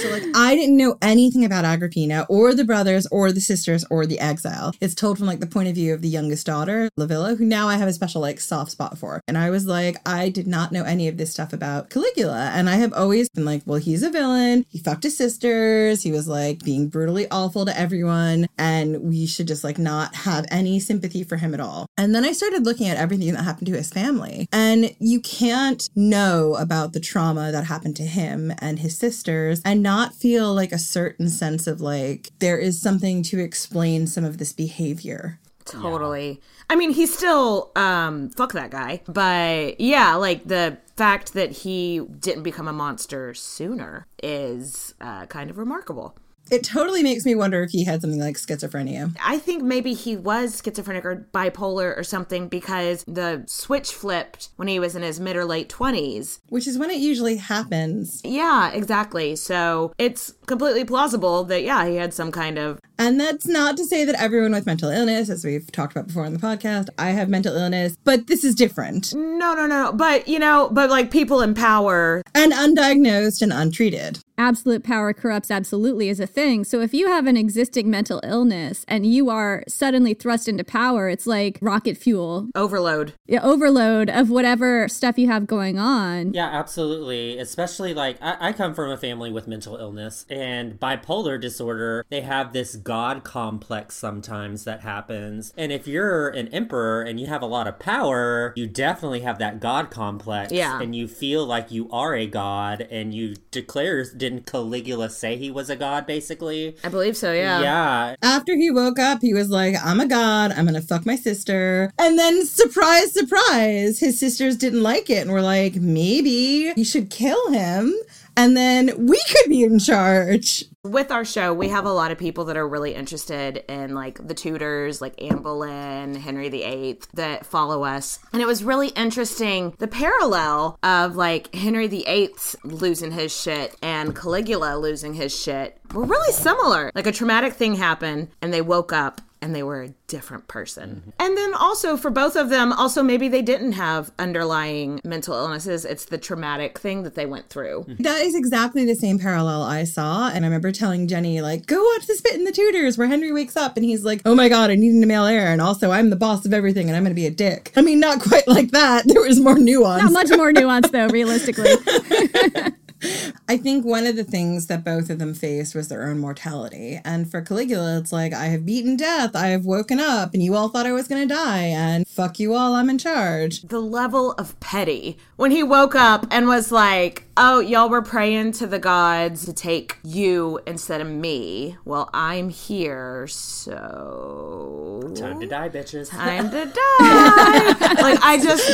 B: So like I didn't know anything about Agrippina or the brothers or the sisters or the exile. It's told from like the point of view of the youngest daughter, Livilla, who now I have a special like soft spot for. And I was like, I did not know any of this stuff about Caligula. And I have always been like, well, he's a villain. He fucked his sisters. He was like being brutally awful to everyone. And we should just like not have any sympathy for him at all. And then I started looking at everything that happened to his family. And you can't know about the trauma that happened to him and his sisters and not feel like a certain sense of like there is something to explain some of this behavior.
D: Totally. I mean, he's still um fuck that guy, but yeah, like the fact that he didn't become a monster sooner is uh, kind of remarkable.
B: It totally makes me wonder if he had something like schizophrenia.
D: I think maybe he was schizophrenic or bipolar or something because the switch flipped when he was in his mid or late 20s.
B: Which is when it usually happens.
D: Yeah, exactly. So it's completely plausible that, yeah, he had some kind of.
B: And that's not to say that everyone with mental illness, as we've talked about before on the podcast, I have mental illness, but this is different.
D: No, no, no. But, you know, but like people in power.
B: And undiagnosed and untreated.
C: absolute power corrupts absolutely is a thing. So if you have an existing mental illness and you are suddenly thrust into power, it's like rocket fuel.
D: Overload.
C: Yeah, overload of whatever stuff you have going on.
E: Yeah, absolutely. Especially like I, I come from a family with mental illness and bipolar disorder. They have this god complex sometimes that happens. And if you're an emperor and you have a lot of power, you definitely have that god complex.
D: Yeah.
E: And you feel like you are a god and you declare didn't Caligula say he was a god basically?
D: I believe so, yeah.
E: Yeah.
B: After he woke up, he was like, I'm a god. I'm going to fuck my sister. And then, surprise, surprise, his sisters didn't like it and were like, maybe you should kill him. And then we could be in charge.
D: With our show, we have a lot of people that are really interested in like the Tudors, like Anne Boleyn, Henry VIII, that follow us. And it was really interesting the parallel of like Henry VIII losing his shit and Caligula losing his shit were really similar. Like a traumatic thing happened and they woke up and they were a different person. And then also for both of them, also maybe they didn't have underlying mental illnesses. It's the traumatic thing that they went through.
B: That is exactly the same parallel I saw. And I remember telling Jenny, like, go watch The Spit in the Tudors where Henry wakes up and he's like, oh my God, I need a male heir. And also, I'm the boss of everything and I'm going to be a dick. I mean, not quite like that. There was more nuance.
C: Not much more nuance, though, realistically.
B: I think one of the things that both of them faced was their own mortality. And for Caligula, it's like, I have beaten death, I have woken up, and you all thought I was going to die, and fuck you all, I'm in charge.
D: the level of petty when he woke up and was like, "Oh, y'all were praying to the gods to take you instead of me. Well, I'm here, so
E: Time to die, bitches.
D: time to die." like I just,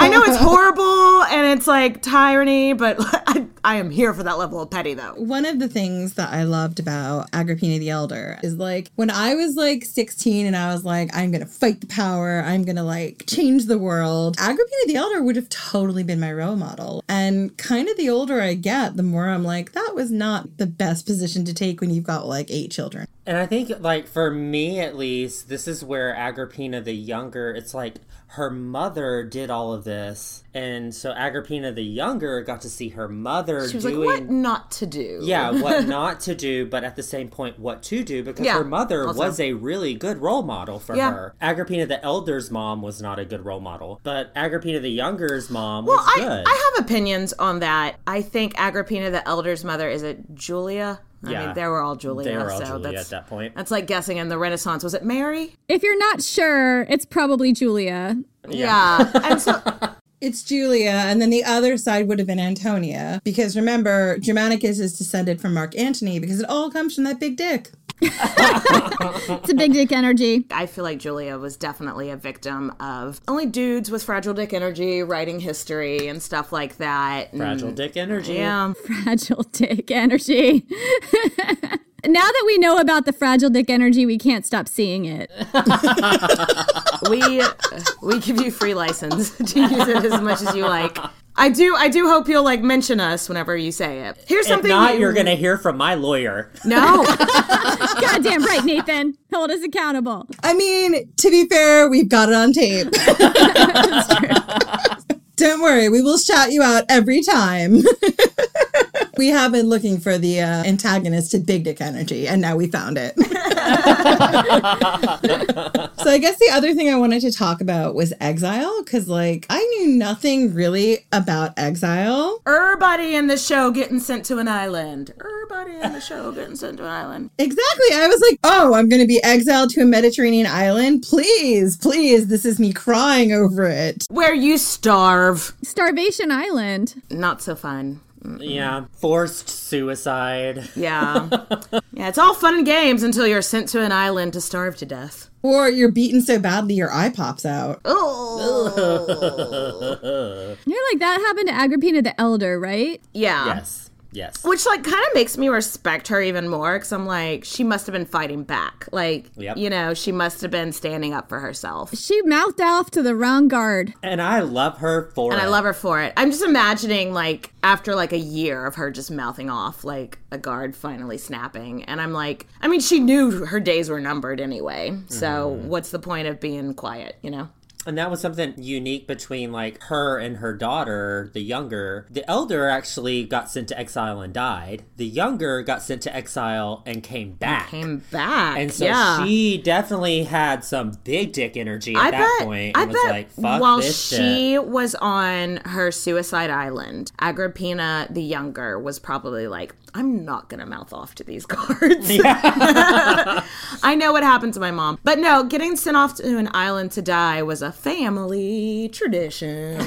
D: I know it's horrible and it's like tyranny, but I, I am here for that level of petty though.
B: One of the things that I loved about Agrippina the Elder is like when I was like 16 and I was like, I'm gonna fight the power, I'm gonna like change the world. Agrippina the Elder would have totally been my role model. And kind of the older I get, the more I'm like, that was not the best position to take when you've got like eight children.
E: And I think, like, for me at least, this is where Agrippina the Younger, it's like her mother did all of this. And so Agrippina the Younger got to see her mother
D: She was
E: doing.
D: like, "What not to do?"
E: Yeah, what not to do, but at the same point, what to do, because
D: Yeah,
E: her mother
D: also.
E: was a really good role model for
D: Yeah.
E: her. Agrippina the Elder's mom was not a good role model, but Agrippina the Younger's mom
D: Well,
E: was
D: I,
E: good.
D: I have opinions on that. I think Agrippina the Elder's mother is it Julia? I
E: Yeah.
D: mean, they were all Julia.
E: They were all
D: so
E: Julia
D: that's,
E: at that point.
D: That's like guessing in the Renaissance. Was it Mary?
C: If you're not sure, it's probably Julia.
D: Yeah. and so
B: It's Julia, and then the other side would have been Antonia. Because remember, Germanicus is descended from Mark Antony because it all comes from that big dick.
C: It's a big dick energy.
D: I feel like Julia was definitely a victim of only dudes with fragile dick energy writing history and stuff like that. And-
E: Fragile dick energy.
D: Yeah.
C: Fragile dick energy. now that we know about the fragile dick energy, we can't stop seeing it.
D: we we give you free license to use it as much as you like. I do I do hope you'll like mention us whenever you say it. Here's
E: If
D: something
E: not,
D: you-
E: you're gonna hear from my lawyer.
D: No.
C: Goddamn right, Nathan. Hold us accountable.
B: I mean, to be fair, we've got it on tape. Don't worry, we will shout you out every time. We have been looking for the uh, antagonist to Big Dick Energy, and now we found it. so I guess the other thing I wanted to talk about was exile, because like I knew nothing really about exile.
D: Everybody in the show getting sent to an island. Everybody in the show getting sent to an island.
B: Exactly. I was like, oh, I'm going to be exiled to a Mediterranean island. Please, please. This is me crying over it.
D: Where you starve.
C: Starvation Island.
D: Not so fun.
E: Yeah, mm-hmm. forced suicide.
D: Yeah. yeah, it's all fun and games until you're sent to an island to starve to death.
B: Or you're beaten so badly your eye pops out. Oh.
C: you're like, that happened to Agrippina the Elder, right?
D: Yeah.
E: Yes. Yes.
D: Which like kind of makes me respect her even more because I'm like, she must have been fighting back. Like,
E: Yep.
D: you know, she must have been standing up for herself.
C: She mouthed off to the wrong guard.
E: And I love her for
D: And
E: it.
D: And I love her for it. I'm just imagining like after like a year of her just mouthing off, like a guard finally snapping. And I'm like, I mean, she knew her days were numbered anyway. So
E: Mm-hmm.
D: what's the point of being quiet, you know?
E: And that was something unique between like her and her daughter, the younger. The elder actually got sent to exile and died. The younger got sent to exile and came back.
D: Came back.
E: And so
D: yeah.
E: she definitely had some big dick energy at
D: I
E: that
D: bet,
E: point
D: I
E: was
D: bet
E: like, fuck
D: while
E: this
D: she
E: shit.
D: was on her suicide island, Agrippina the Younger was probably like, I'm not going to mouth off to these guards. I know what happened to my mom. But no, getting sent off to an island to die was a family tradition.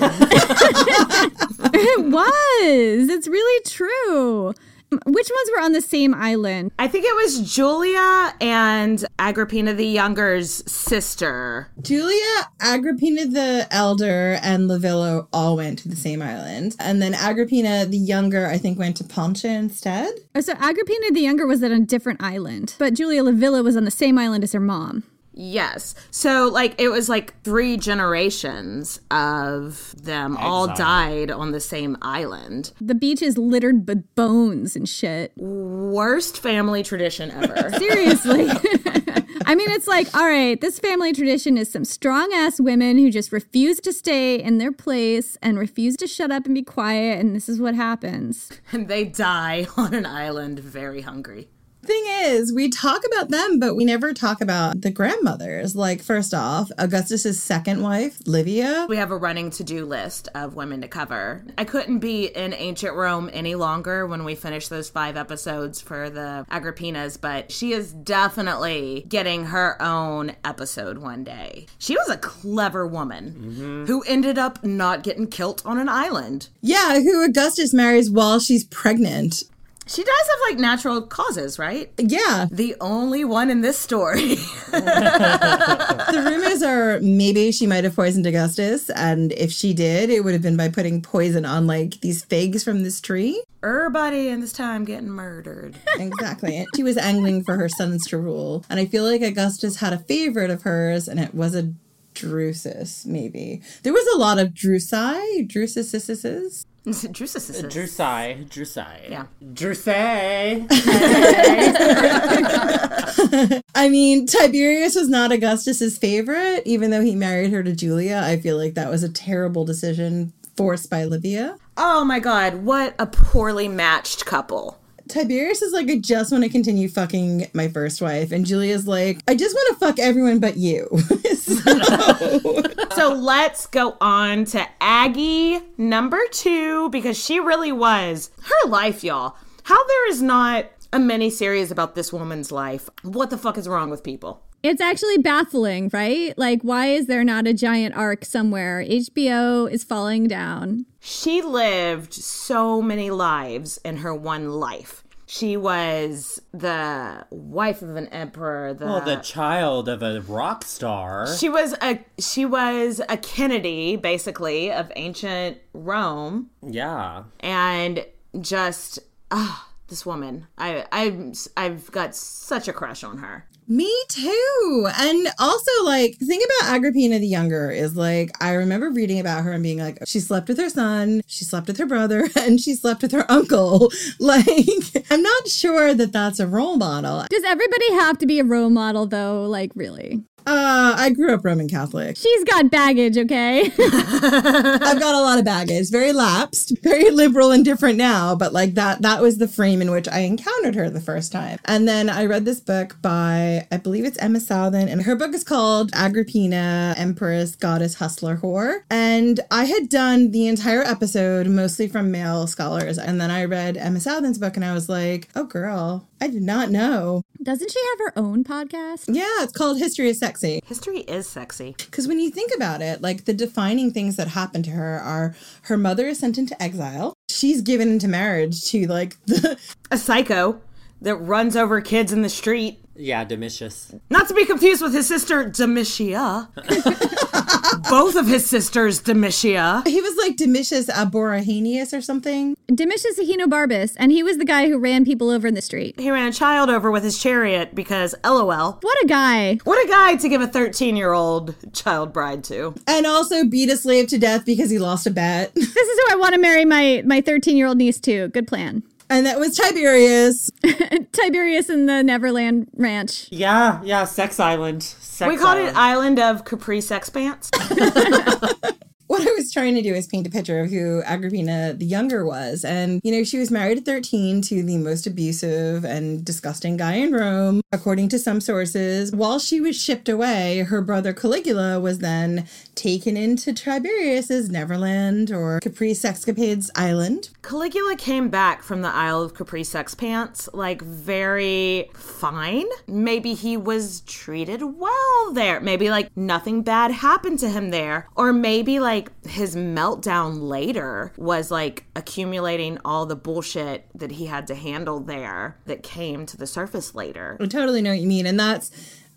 C: it was. It's really true. Which ones were on the same island?
D: I think it was Julia and Agrippina the Younger's sister.
B: Julia, Agrippina the Elder, and Livilla all went to the same island. And then Agrippina the Younger, I think, went to Pontia instead.
C: Oh, so Agrippina the Younger was on a different island, but Julia Livilla was on the same island as her mom.
D: Yes. So like it was like three generations of them all died on the same island.
C: The beach is littered with bones and shit.
D: Worst family tradition ever.
C: Seriously. I mean, it's like, all right, this family tradition is some strong ass women who just refuse to stay in their place and refuse to shut up and be quiet, and this is what happens.
D: and they die on an island very hungry.
B: Thing is, we talk about them, but we never talk about the grandmothers. Like, first off, Augustus's second wife, Livia.
D: We have a running to do list of women to cover. I couldn't be in ancient Rome any longer when we finish those five episodes for the Agrippinas, but she is definitely getting her own episode one day. She was a clever woman mm-hmm. who ended up not getting killed on an island.
B: Yeah, who Augustus marries while she's pregnant.
D: She does have like natural causes, right?
B: Yeah.
D: The only one in this story.
B: the rumors are maybe she might have poisoned Augustus, and if she did, it would have been by putting poison on like these figs from this tree.
D: Everybody in this time getting murdered.
B: Exactly. She was angling for her sons to rule. And I feel like Augustus had a favorite of hers, and it was a Drusus, maybe. There was a lot of Drusi, Drususises.
D: Drusus.
E: Drusai. Uh, Drusai.
D: Yeah.
E: Drusai.
B: I mean, Tiberius was not Augustus's favorite, even though he married her to Julia. I feel like that was a terrible decision forced by Livia.
D: Oh my god, what a poorly matched couple.
B: Tiberius is like, I just want to continue fucking my first wife. And Julia's like, I just want to fuck everyone but you.
D: So let's go on to Aggie number two because she really was her life, y'all. How there is not a mini series about this woman's life. What the fuck is wrong with people?
C: It's actually baffling, right? Like, why is there not a giant arc somewhere? HBO is falling down.
D: She lived so many lives in her one life. She was the wife of an emperor. The,
E: well, the child of a rock star.
D: She was a she was a Kennedy, basically, of ancient Rome.
E: Yeah.
D: And just ah, this woman. I I I've got such a crush on her.
B: Me too. And also, like, the thing about Agrippina the Younger is like, I remember reading about her and being like, she slept with her son, she slept with her brother, and she slept with her uncle. Like, I'm not sure that that's a role model.
C: Does everybody have to be a role model, though? Like, really?
B: Uh, I grew up Roman Catholic.
C: She's got baggage, okay?
B: I've got a lot of baggage. Very lapsed, very liberal and different now, but like that that was the frame in which I encountered her the first time. And then I read this book by I believe it's Emma Southon and her book is called Agrippina, Empress, Goddess, Hustler, Whore. And I had done the entire episode mostly from male scholars and then I read Emma Southon's book and I was like, "Oh girl, I did not know."
C: Doesn't she have her own podcast?
B: Yeah, it's called History is Sexy.
D: History is sexy.
B: Because when you think about it, like the defining things that happen to her are her mother is sent into exile. She's given into marriage to like the
D: a psycho that runs over kids in the street.
E: Yeah, Domitius.
D: Not to be confused with his sister Domitia. Both of his sisters Domitia.
B: He was like Domitius Aborahenius or something.
C: Domitius Ahenobarbus, and he was the guy who ran people over in the street.
D: He ran a child over with his chariot because LOL.
C: What a guy.
D: What a guy to give a 13 year old child bride to.
B: And also beat a slave to death because he lost a bet.
C: This is who I want to marry my my 13 year old niece to. Good plan.
B: And that was Tiberius.
C: Tiberius in the Neverland Ranch.
E: Yeah, yeah, Sex Island. Sex
D: we called
E: Island.
D: it Island of Capri Sex Pants.
B: what I was trying to do is paint a picture of who Agrippina the Younger was. And, you know, she was married at 13 to the most abusive and disgusting guy in Rome, according to some sources. While she was shipped away, her brother Caligula was then taken into Tiberius's Neverland or Capri Sexcapades Island.
D: Caligula came back from the Isle of Capri Sex Pants like very fine. Maybe he was treated well there. Maybe like nothing bad happened to him there. Or maybe like his meltdown later was like accumulating all the bullshit that he had to handle there that came to the surface later.
B: I totally know what you mean. And that's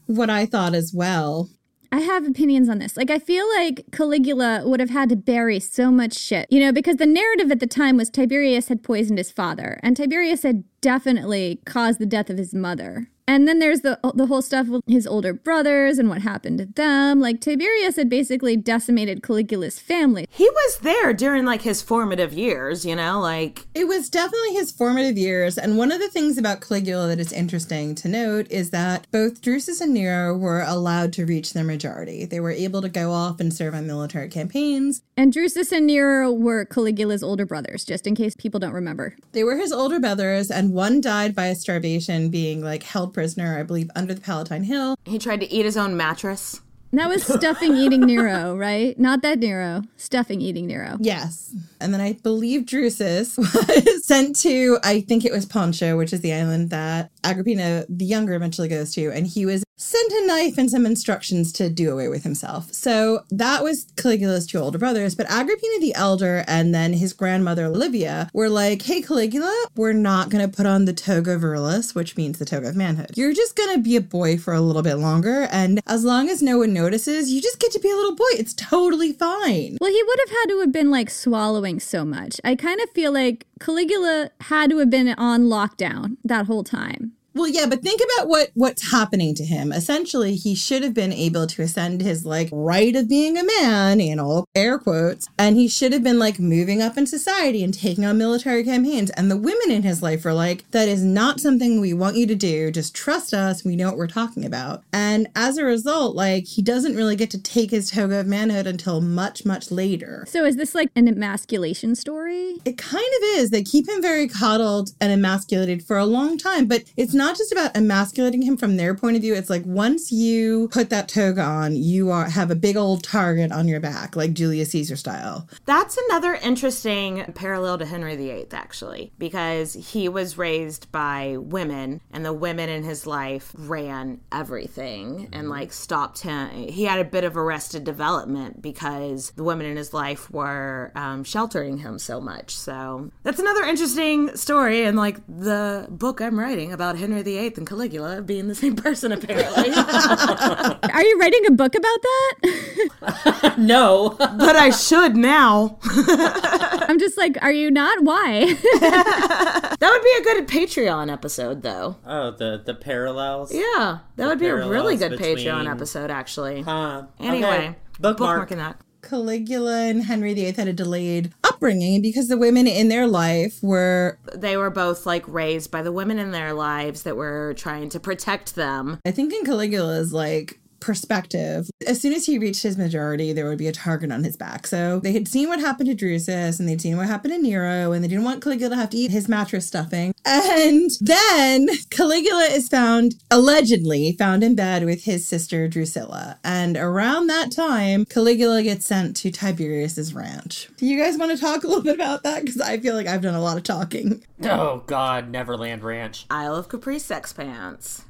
B: what I thought as well.
C: I have opinions on this. Like, I feel like Caligula would have had to bury so much shit, you know, because the narrative at the time was Tiberius had poisoned his father, and Tiberius had definitely caused the death of his mother. And then there's the the whole stuff with his older brothers and what happened to them. Like Tiberius had basically decimated Caligula's family.
D: He was there during like his formative years, you know, like
B: it was definitely his formative years. And one of the things about Caligula that is interesting to note is that both Drusus and Nero were allowed to reach their majority. They were able to go off and serve on military campaigns.
C: And Drusus and Nero were Caligula's older brothers, just in case people don't remember.
B: They were his older brothers, and one died by starvation, being like held prisoner, I believe, under the Palatine Hill.
D: He tried to eat his own mattress.
C: That was stuffing eating Nero, right? Not that Nero. Stuffing eating Nero.
B: Yes. And then I believe Drusus was sent to, I think it was Pontia, which is the island that Agrippina the Younger eventually goes to. And he was sent a knife and some instructions to do away with himself. So that was Caligula's two older brothers. But Agrippina the Elder and then his grandmother Livia were like, hey, Caligula, we're not going to put on the toga virilis, which means the toga of manhood. You're just going to be a boy for a little bit longer. And as long as no one notices, you just get to be a little boy. It's totally fine.
C: Well, he would have had to have been like swallowing so much. I kind of feel like Caligula had to have been on lockdown that whole time.
B: Well, yeah, but think about what what's happening to him. Essentially, he should have been able to ascend his like right of being a man, you know, air quotes, and he should have been like moving up in society and taking on military campaigns. And the women in his life were like, "That is not something we want you to do. Just trust us. We know what we're talking about." And as a result, like he doesn't really get to take his toga of manhood until much, much later.
C: So is this like an emasculation story?
B: It kind of is. They keep him very coddled and emasculated for a long time, but it's not not just about emasculating him from their point of view. It's like once you put that toga on, you are have a big old target on your back, like Julius Caesar style.
D: That's another interesting parallel to Henry VIII, actually, because he was raised by women, and the women in his life ran everything and like stopped him. He had a bit of arrested development because the women in his life were um, sheltering him so much. So that's another interesting story, and like the book I'm writing about Henry VIII and Caligula being the same person, apparently.
C: Are you writing a book about that?
E: no.
D: but I should now.
C: I'm just like, are you not? Why?
D: that would be a good Patreon episode, though.
E: Oh, the the parallels.
D: Yeah, that
E: The
D: would be a really
E: parallels
D: good Patreon episode, actually.
E: Huh.
D: Anyway,
E: Okay. Bookmark.
D: bookmarking that.
B: Caligula and Henry VIII had a delayed upbringing because the women in their life were.
D: They were both like raised by the women in their lives that were trying to protect them.
B: I think in Caligula's like perspective, as soon as he reached his majority, there would be a target on his back. So they had seen what happened to Drusus and they'd seen what happened to Nero, and they didn't want Caligula to have to eat his mattress stuffing. And then Caligula is found, allegedly found in bed with his sister Drusilla. And around that time, Caligula gets sent to Tiberius's ranch. Do you guys want to talk a little bit about that? Because I feel like I've done a lot of talking.
E: Oh God, Neverland Ranch.
D: Isle of Capri sex pants.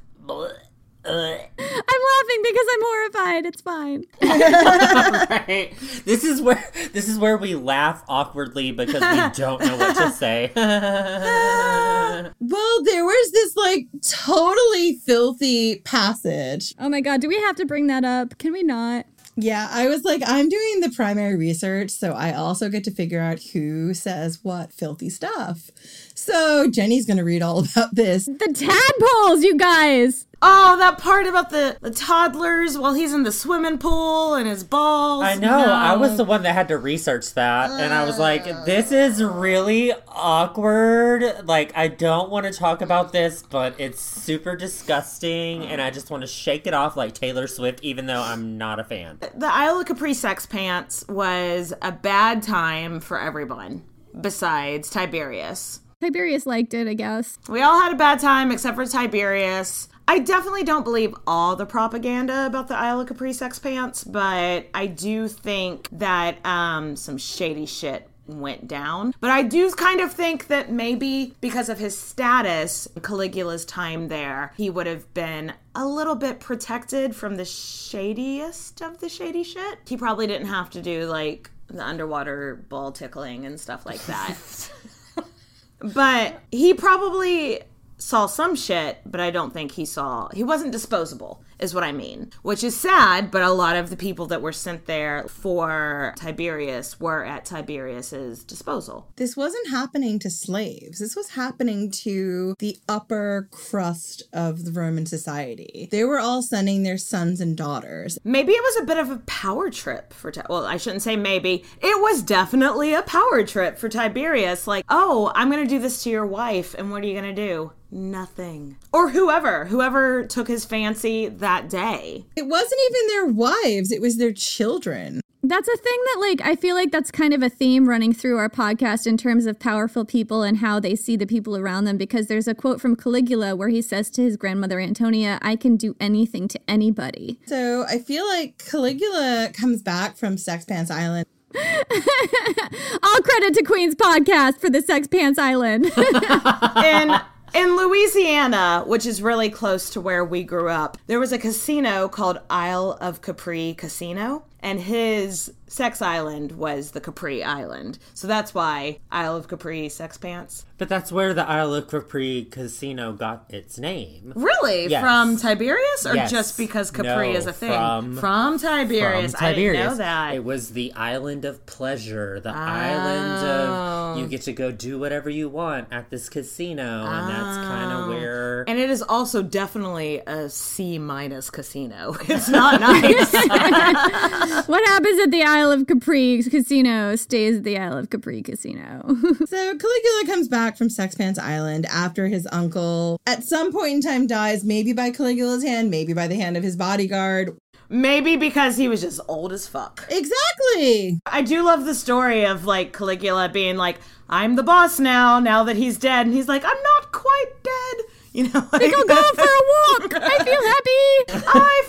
C: I'm laughing because I'm horrified. It's fine.
E: right. This is where this is where we laugh awkwardly because we don't know what to say.
B: Well, there was this like totally filthy passage.
C: Oh my god, do we have to bring that up? Can we not?
B: Yeah, I was like, I'm doing the primary research, so I also get to figure out who says what filthy stuff. So Jenny's gonna read all about this.
C: The tadpoles, you guys.
D: Oh, that part about the, the toddlers while he's in the swimming pool and his balls.
E: I know. I was the one that had to research that, and I was like, "This is really awkward. Like, I don't want to talk about this, but it's super disgusting, and I just want to shake it off like Taylor Swift, even though I'm not a fan."
D: The Isle of Capri sex pants was a bad time for everyone besides Tiberius.
C: Tiberius liked it, I guess.
D: We all had a bad time except for Tiberius. I definitely don't believe all the propaganda about the Isle of Capri sex pants, but I do think that um, some shady shit went down. But I do kind of think that maybe because of his status, Caligula's time there, he would have been a little bit protected from the shadiest of the shady shit. He probably didn't have to do like the underwater ball tickling and stuff like that. but he probably saw some shit, but I don't think he saw. He wasn't disposable, is what I mean. Which is sad, but a lot of the people that were sent there for Tiberius were at Tiberius's disposal.
B: This wasn't happening to slaves. This was happening to the upper crust of the Roman society. They were all sending their sons and daughters.
D: Maybe it was a bit of a power trip for Ti- well, I shouldn't say maybe. It was definitely a power trip for Tiberius. Like, oh, I'm gonna do this to your wife, and what are you gonna do? Nothing. Or whoever, whoever took his fancy that day.
B: It wasn't even their wives, it was their children.
C: That's a thing that, like, I feel like that's kind of a theme running through our podcast in terms of powerful people and how they see the people around them. Because there's a quote from Caligula where he says to his grandmother Antonia, I can do anything to anybody.
B: So I feel like Caligula comes back from Sex Pants Island.
C: All credit to Queen's podcast for the Sex Pants Island.
D: in in Louisiana, which is really close to where we grew up, there was a casino called Isle of Capri Casino, and his sex island was the Capri Island. So that's why Isle of Capri Sex Pants.
E: But that's where the Isle of Capri casino got its name.
D: Really?
E: Yes.
D: From Tiberius, or
E: Yes.
D: just because Capri
E: No,
D: is a thing?
E: From,
D: Tiberius.
E: From
D: I didn't know that.
E: It was the island of pleasure, the island of oh. you get to go do whatever you want at this casino, and that's kind of oh. where.
D: And it is also definitely a C minus casino. It's not nice.
C: what happens at the Isle of Capri Casino stays at the Isle of Capri Casino.
B: So Caligula comes back from Sex Pants Island after his uncle, at some point in time, dies, maybe by Caligula's hand, maybe by the hand of his bodyguard.
D: Maybe because he was just old as fuck.
B: Exactly.
D: I do love the story of like Caligula being like, I'm the boss now, now that he's dead. And he's like, I'm not quite dead. You know,
C: I think I'll go for a walk. I feel happy.
D: I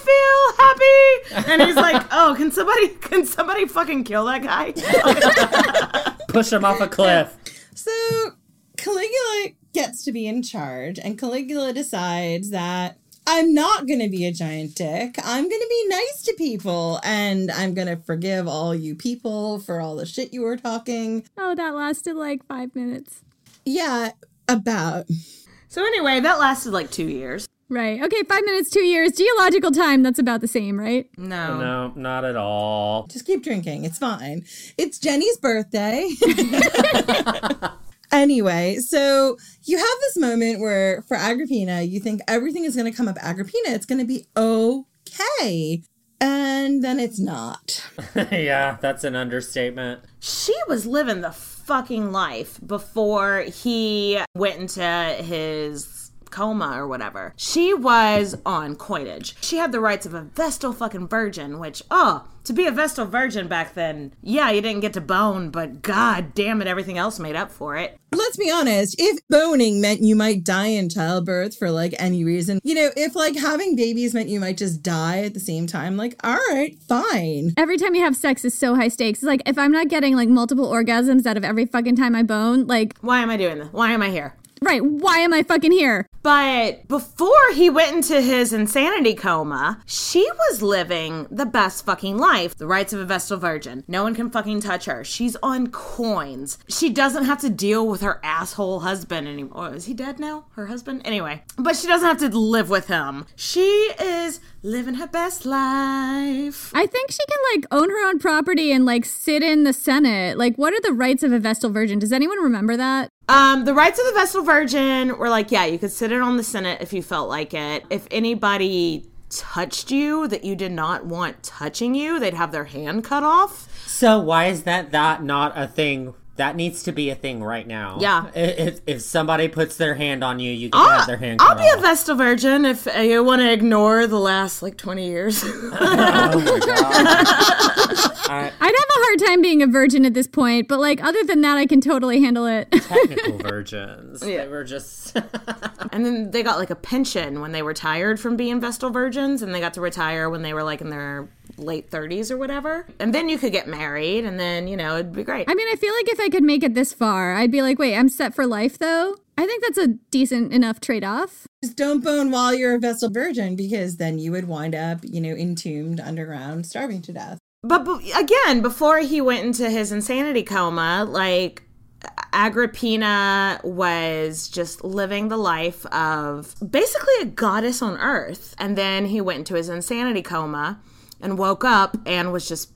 D: feel happy. And he's like, "Oh, can somebody can somebody fucking kill that guy?"
E: Push him off a cliff.
B: So Caligula gets to be in charge, and Caligula decides that I'm not going to be a giant dick. I'm going to be nice to people, and I'm going to forgive all you people for all the shit you were talking.
C: Oh, that lasted like five minutes.
B: Yeah, about.
D: So anyway, that lasted like two years.
C: Right. Okay, five minutes, two years. Geological time, that's about the same, right?
D: No.
E: No, not at all.
B: Just keep drinking. It's fine. It's Jenny's birthday. anyway, so you have this moment where for Agrippina, you think everything is going to come up Agrippina. It's going to be okay. And then it's not.
E: yeah, that's an understatement.
D: She was living the fucking life before he went into his coma or whatever. She was on coinage. She had the rights of a Vestal fucking virgin, which, oh, to be a Vestal virgin back then, yeah, you didn't get to bone, but god damn it, everything else made up for it.
B: Let's be honest, if boning meant you might die in childbirth for like any reason, you know, if like having babies meant you might just die at the same time, like, all right, fine.
C: Every time you have sex is so high stakes. It's like if I'm not getting like multiple orgasms out of every fucking time I bone, like,
D: why am I doing this? Why am I here?
C: Right. Why am I fucking here?
D: But before he went into his insanity coma, she was living the best fucking life. The rights of a Vestal Virgin. No one can fucking touch her. She's on coins. She doesn't have to deal with her asshole husband anymore. Is he dead now? Her husband? Anyway. But she doesn't have to live with him. She is living her best life.
C: I think she can like own her own property and like sit in the Senate. Like, what are the rights of a Vestal Virgin? Does anyone remember that?
D: Um, the rights of the Vestal Virgin were like, yeah, you could sit in on the Senate if you felt like it. If anybody touched you that you did not want touching you, they'd have their hand cut off.
E: So why is that that not a thing? That needs to be a thing right now.
D: Yeah.
E: If, if somebody puts their hand on you, you can have their hand
D: I'll be
E: off.
D: a Vestal Virgin if uh, you want to ignore the last like 20 years.
C: I'd have a hard time being a virgin at this point, but like other than that, I can totally handle it.
E: Technical virgins.
D: Yeah.
E: They were just.
D: and then they got like a pension when they retired from being Vestal Virgins, and they got to retire when they were like in their late 30s or whatever. And then you could get married, and then, you know, it'd be great.
C: I mean, I feel like if I could make it this far, I'd be like, wait, I'm set for life though. I think that's a decent enough trade off.
B: Just don't bone while you're a Vestal Virgin because then you would wind up, you know, entombed underground, starving to death.
D: But, but again, before he went into his insanity coma, like Agrippina was just living the life of basically a goddess on earth. And then he went into his insanity coma and woke up and was just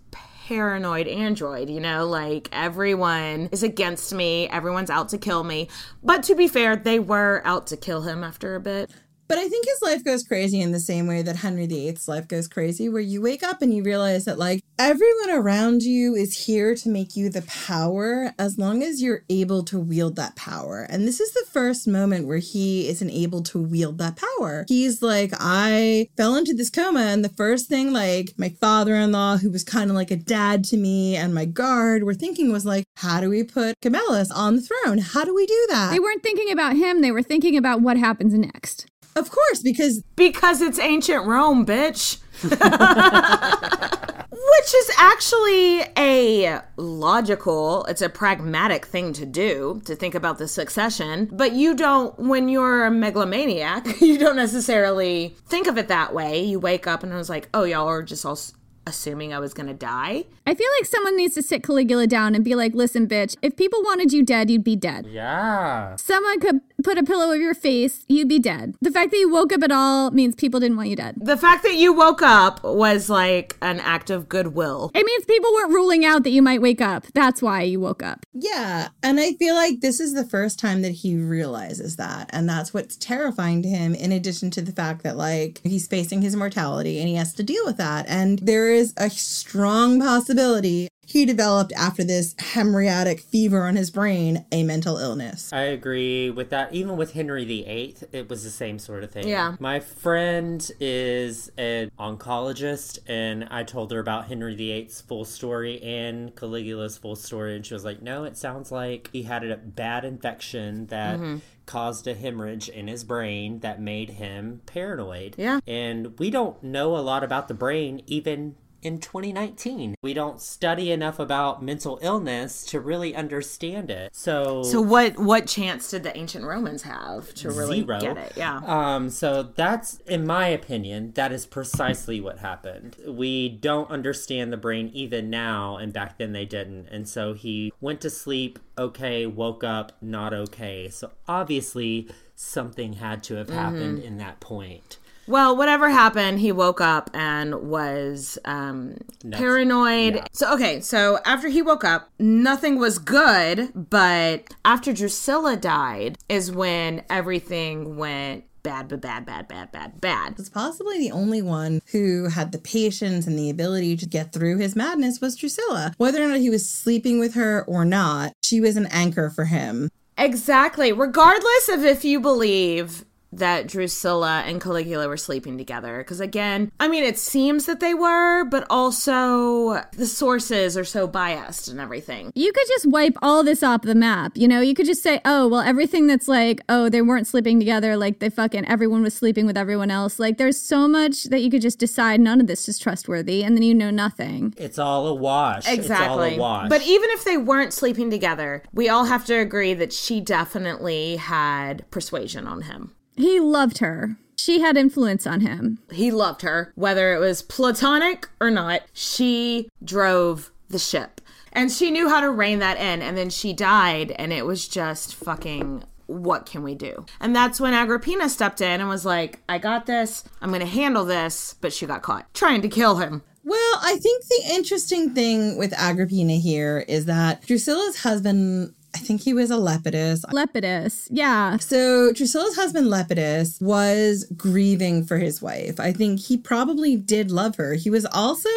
D: paranoid android, you know, like everyone is against me, everyone's out to kill me. But to be fair, they were out to kill him after a bit.
B: But I think his life goes crazy in the same way that Henry VIII's life goes crazy, where you wake up and you realize that, like, everyone around you is here to make you the power as long as you're able to wield that power. And this is the first moment where he isn't able to wield that power. He's like, I fell into this coma, and the first thing, like, my father in law, who was kind of like a dad to me, and my guard were thinking was, like, how do we put Gemellus on the throne? How do we do that?
C: They weren't thinking about him, they were thinking about what happens next.
B: Of course, because
D: because it's ancient Rome, bitch. Which is actually a logical, it's a pragmatic thing to do to think about the succession. But you don't, when you're a megalomaniac, you don't necessarily think of it that way. You wake up and it was like, oh, y'all are just all assuming I was gonna die.
C: I feel like someone needs to sit Caligula down and be like, listen, bitch, if people wanted you dead, you'd be dead.
E: Yeah.
C: Someone could put a pillow over your face, you'd be dead. The fact that you woke up at all means people didn't want you dead.
D: The fact that you woke up was like an act of goodwill.
C: It means people weren't ruling out that you might wake up. That's why you woke up.
B: Yeah. And I feel like this is the first time that he realizes that. And that's what's terrifying to him, in addition to the fact that, like, he's facing his mortality and he has to deal with that. And there is a strong possibility he developed after this hemorrhagic fever on his brain a mental illness.
E: I agree with that. Even with Henry VIII, it was the same sort of thing.
D: Yeah.
E: My friend is an oncologist, and I told her about Henry VIII's full story and Caligula's full story, and she was like, "No, it sounds like he had a bad infection that."
D: Mhm.
E: Caused a hemorrhage in his brain that made him paranoid.
D: Yeah.
E: And we don't know a lot about the brain even in 2019. We don't study enough about mental illness to really understand it. So
D: So what what chance did the ancient Romans have to really
E: Zero.
D: get it? Yeah.
E: Um, so that's, in my opinion, that is precisely what happened. We don't understand the brain even now, and back then they didn't. And so he went to sleep, okay, woke up, not okay. So obviously something had to have happened
D: Mhm.
E: in that point.
D: Well, whatever happened, he woke up and was um,
E: Nuts.
D: paranoid. So, okay, so after he woke up, nothing was good, but after Drusilla died is when everything went bad, bad, bad, bad, bad, bad, bad.
B: was possibly the only one who had the patience and the ability to get through his madness was Drusilla. Whether or not he was sleeping with her or not, she was an anchor for him.
D: Exactly. Regardless of if you believe that Drusilla and Caligula were sleeping together. Because again, I mean, it seems that they were, but also the sources are so biased and everything.
C: You could just wipe all this off the map. You know, you could just say, oh, well, everything that's like, oh, they weren't sleeping together, like they fucking everyone was sleeping with everyone else. Like there's so much that you could just decide none of this is trustworthy, and then you know nothing.
E: It's all a wash. It's all
D: Exactly.
E: a wash.
D: But even if they weren't sleeping together, we all have to agree that she definitely had persuasion on him.
C: He loved her. She had influence on him.
D: He loved her, whether it was platonic or not. She drove the ship. And she knew how to rein that in. And then she died, and it was just fucking. What can we do? And that's when Agrippina stepped in and was like, I got this. I'm going to handle this. But she got caught trying to kill him.
B: Well, I think the interesting thing with Agrippina here is that Drusilla's husband, I think he was a Lepidus.
C: Lepidus, yeah.
B: So Drusilla's husband Lepidus was grieving for his wife. I think he probably did love her. He was also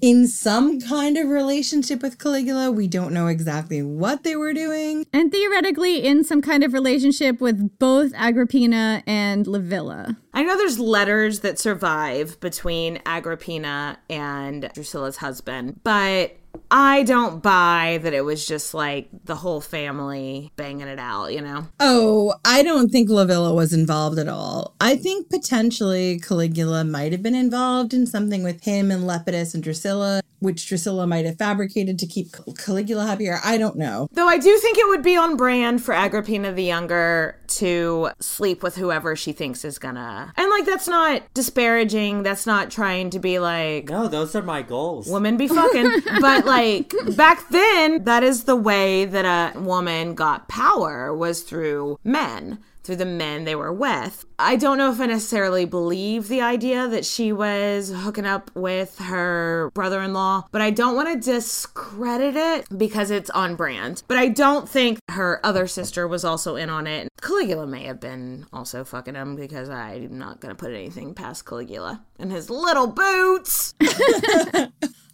B: in some kind of relationship with Caligula. We don't know exactly what they were doing.
C: And theoretically, in some kind of relationship with both Agrippina and Livilla.
D: I know there's letters that survive between Agrippina and Drusilla's husband, but I don't buy that it was just like the whole family banging it out, you know?
B: Oh, I don't think Livilla was involved at all. I think potentially Caligula might have been involved in something with him and Lepidus and Drusilla, which Drusilla might have fabricated to keep Caligula happier. I don't know.
D: Though I do think it would be on brand for Agrippina the Younger to sleep with whoever she thinks is gonna. And like, that's not disparaging. That's not trying to be like,
E: no, those are my goals.
D: women be fucking. but like, back then, that is the way that a woman got power was through men. Through the men they were with. I don't know if I necessarily believe the idea that she was hooking up with her brother in law, but I don't want to discredit it because it's on brand. But I don't think her other sister was also in on it. Caligula may have been also fucking him because I'm not going to put anything past Caligula and his little boots.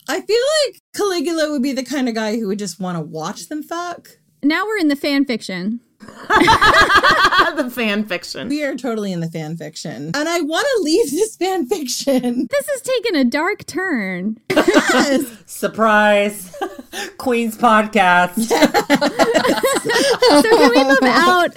B: I feel like Caligula would be the kind of guy who would just want to watch them fuck.
C: Now we're in the fan fiction.
D: the fan fiction.
B: We are totally in the fan fiction. And I want to leave this fan fiction.
C: This has taken a dark turn.
E: Surprise! Queen's podcast.
C: so can we move out?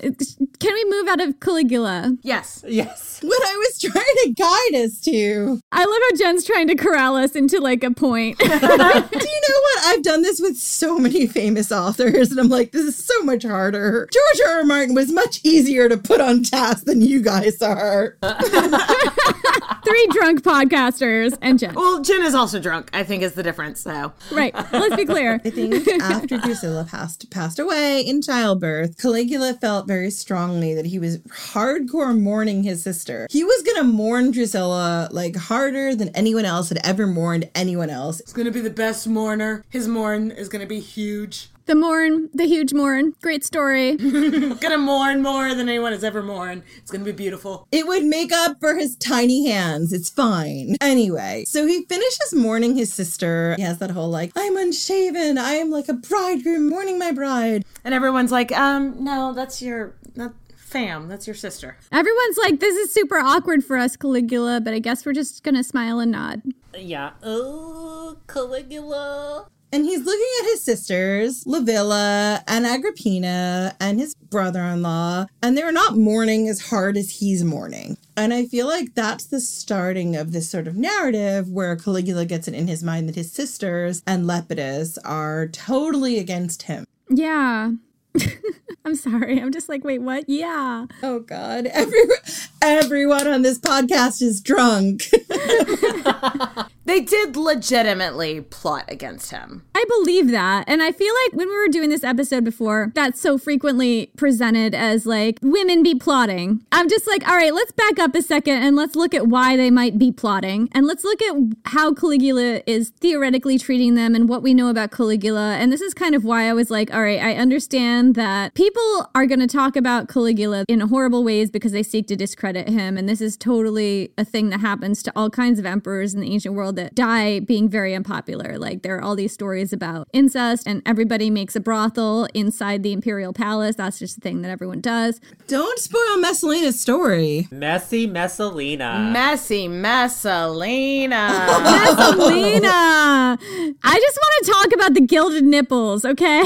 C: Can we move out of Caligula?
D: Yes.
E: Yes.
B: What I was trying to guide us to.
C: I love how Jen's trying to corral us into like a point.
B: Do you know what? I've done this with so many famous authors, and I'm like, this is so much harder. George R. R. Martin was much easier to put on task than you guys are.
C: Three drunk podcasters and Jen.
D: Well, Jen is also drunk, I think is the difference, so.
C: Right. Let's be clear.
B: I think after Drusilla passed passed away in childbirth, Caligula felt very strongly that he was hardcore mourning his sister. He was gonna mourn Drusilla like harder than anyone else had ever mourned anyone else.
D: He's gonna be the best mourner. His mourn is gonna be huge.
C: The mourn, the huge mourn. Great story.
D: gonna mourn more than anyone has ever mourned. It's gonna be beautiful.
B: It would make up for his tiny hands. It's fine. Anyway, so he finishes mourning his sister. He has that whole like, I'm unshaven. I am like a bridegroom mourning my bride.
D: And everyone's like, um, no, that's your not fam. That's your sister.
C: Everyone's like, this is super awkward for us, Caligula, but I guess we're just gonna smile and nod.
E: Yeah. Oh, Caligula.
B: And he's looking at his sisters, Livilla and Agrippina, and his brother in law, and they're not mourning as hard as he's mourning. And I feel like that's the starting of this sort of narrative where Caligula gets it in his mind that his sisters and Lepidus are totally against him.
C: Yeah. I'm sorry. I'm just like, wait, what? Yeah.
B: Oh God. Every, everyone on this podcast is drunk.
D: They did legitimately plot against him.
C: I believe that. And I feel like when we were doing this episode before, that's so frequently presented as like women be plotting. I'm just like, all right, let's back up a second and let's look at why they might be plotting. And let's look at how Caligula is theoretically treating them and what we know about Caligula. And this is kind of why I was like, all right, I understand that people are going to talk about Caligula in horrible ways because they seek to discredit him. And this is totally a thing that happens to all kinds of emperors in the ancient world that die being very unpopular. Like there are all these stories about incest, and everybody makes a brothel inside the imperial palace. That's just a thing that everyone does.
B: Don't spoil Messalina's story.
E: Messy Messalina.
D: Messy Messalina.
C: Messalina. I just want to talk about the gilded nipples, okay?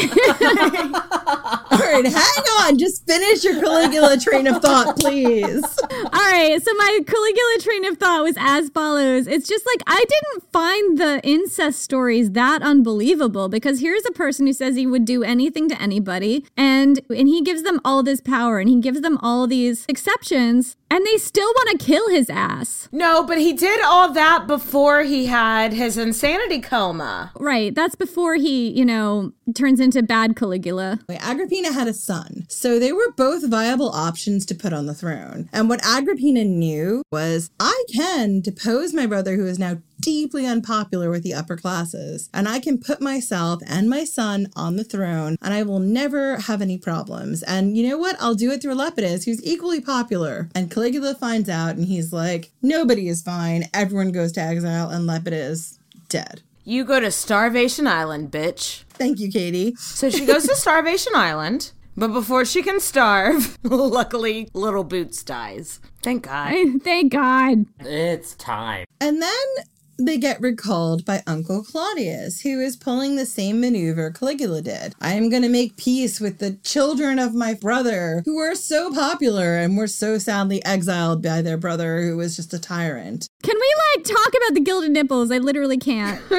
B: All right, hang on. Just finish your Caligula train of thought, please.
C: All right, so my Caligula train of thought was as follows. It's just like I didn't find the incest stories that unbelievable because here's a person who says he would do anything to anybody and and he gives them all this power and he gives them all these exceptions and they still want to kill his ass.
D: No, but he did all that before he had his insanity coma.
C: Right, that's before he, you know, turns into bad Caligula.
B: Wait, Agrippina had a son, so they were both viable options to put on the throne. And what Agrippina knew was I can depose my brother who is now deeply unpopular with the upper classes, and I can put myself and my son on the throne, and I will never have any problems. And you know what? I'll do it through Lepidus, who's equally popular. And Caligula finds out, and he's like, nobody is fine. Everyone goes to exile, and Lepidus dead.
D: You go to Starvation Island, bitch.
B: Thank you, Katie.
D: So she goes to Starvation Island, but before she can starve, luckily, Little Boots dies. Thank God.
C: Thank God.
E: It's time.
B: And then they get recalled by Uncle Claudius, who is pulling the same maneuver Caligula did. I am going to make peace with the children of my brother, who were so popular and were so sadly exiled by their brother, who was just a tyrant.
C: Can we like talk about the gilded nipples? I literally can't.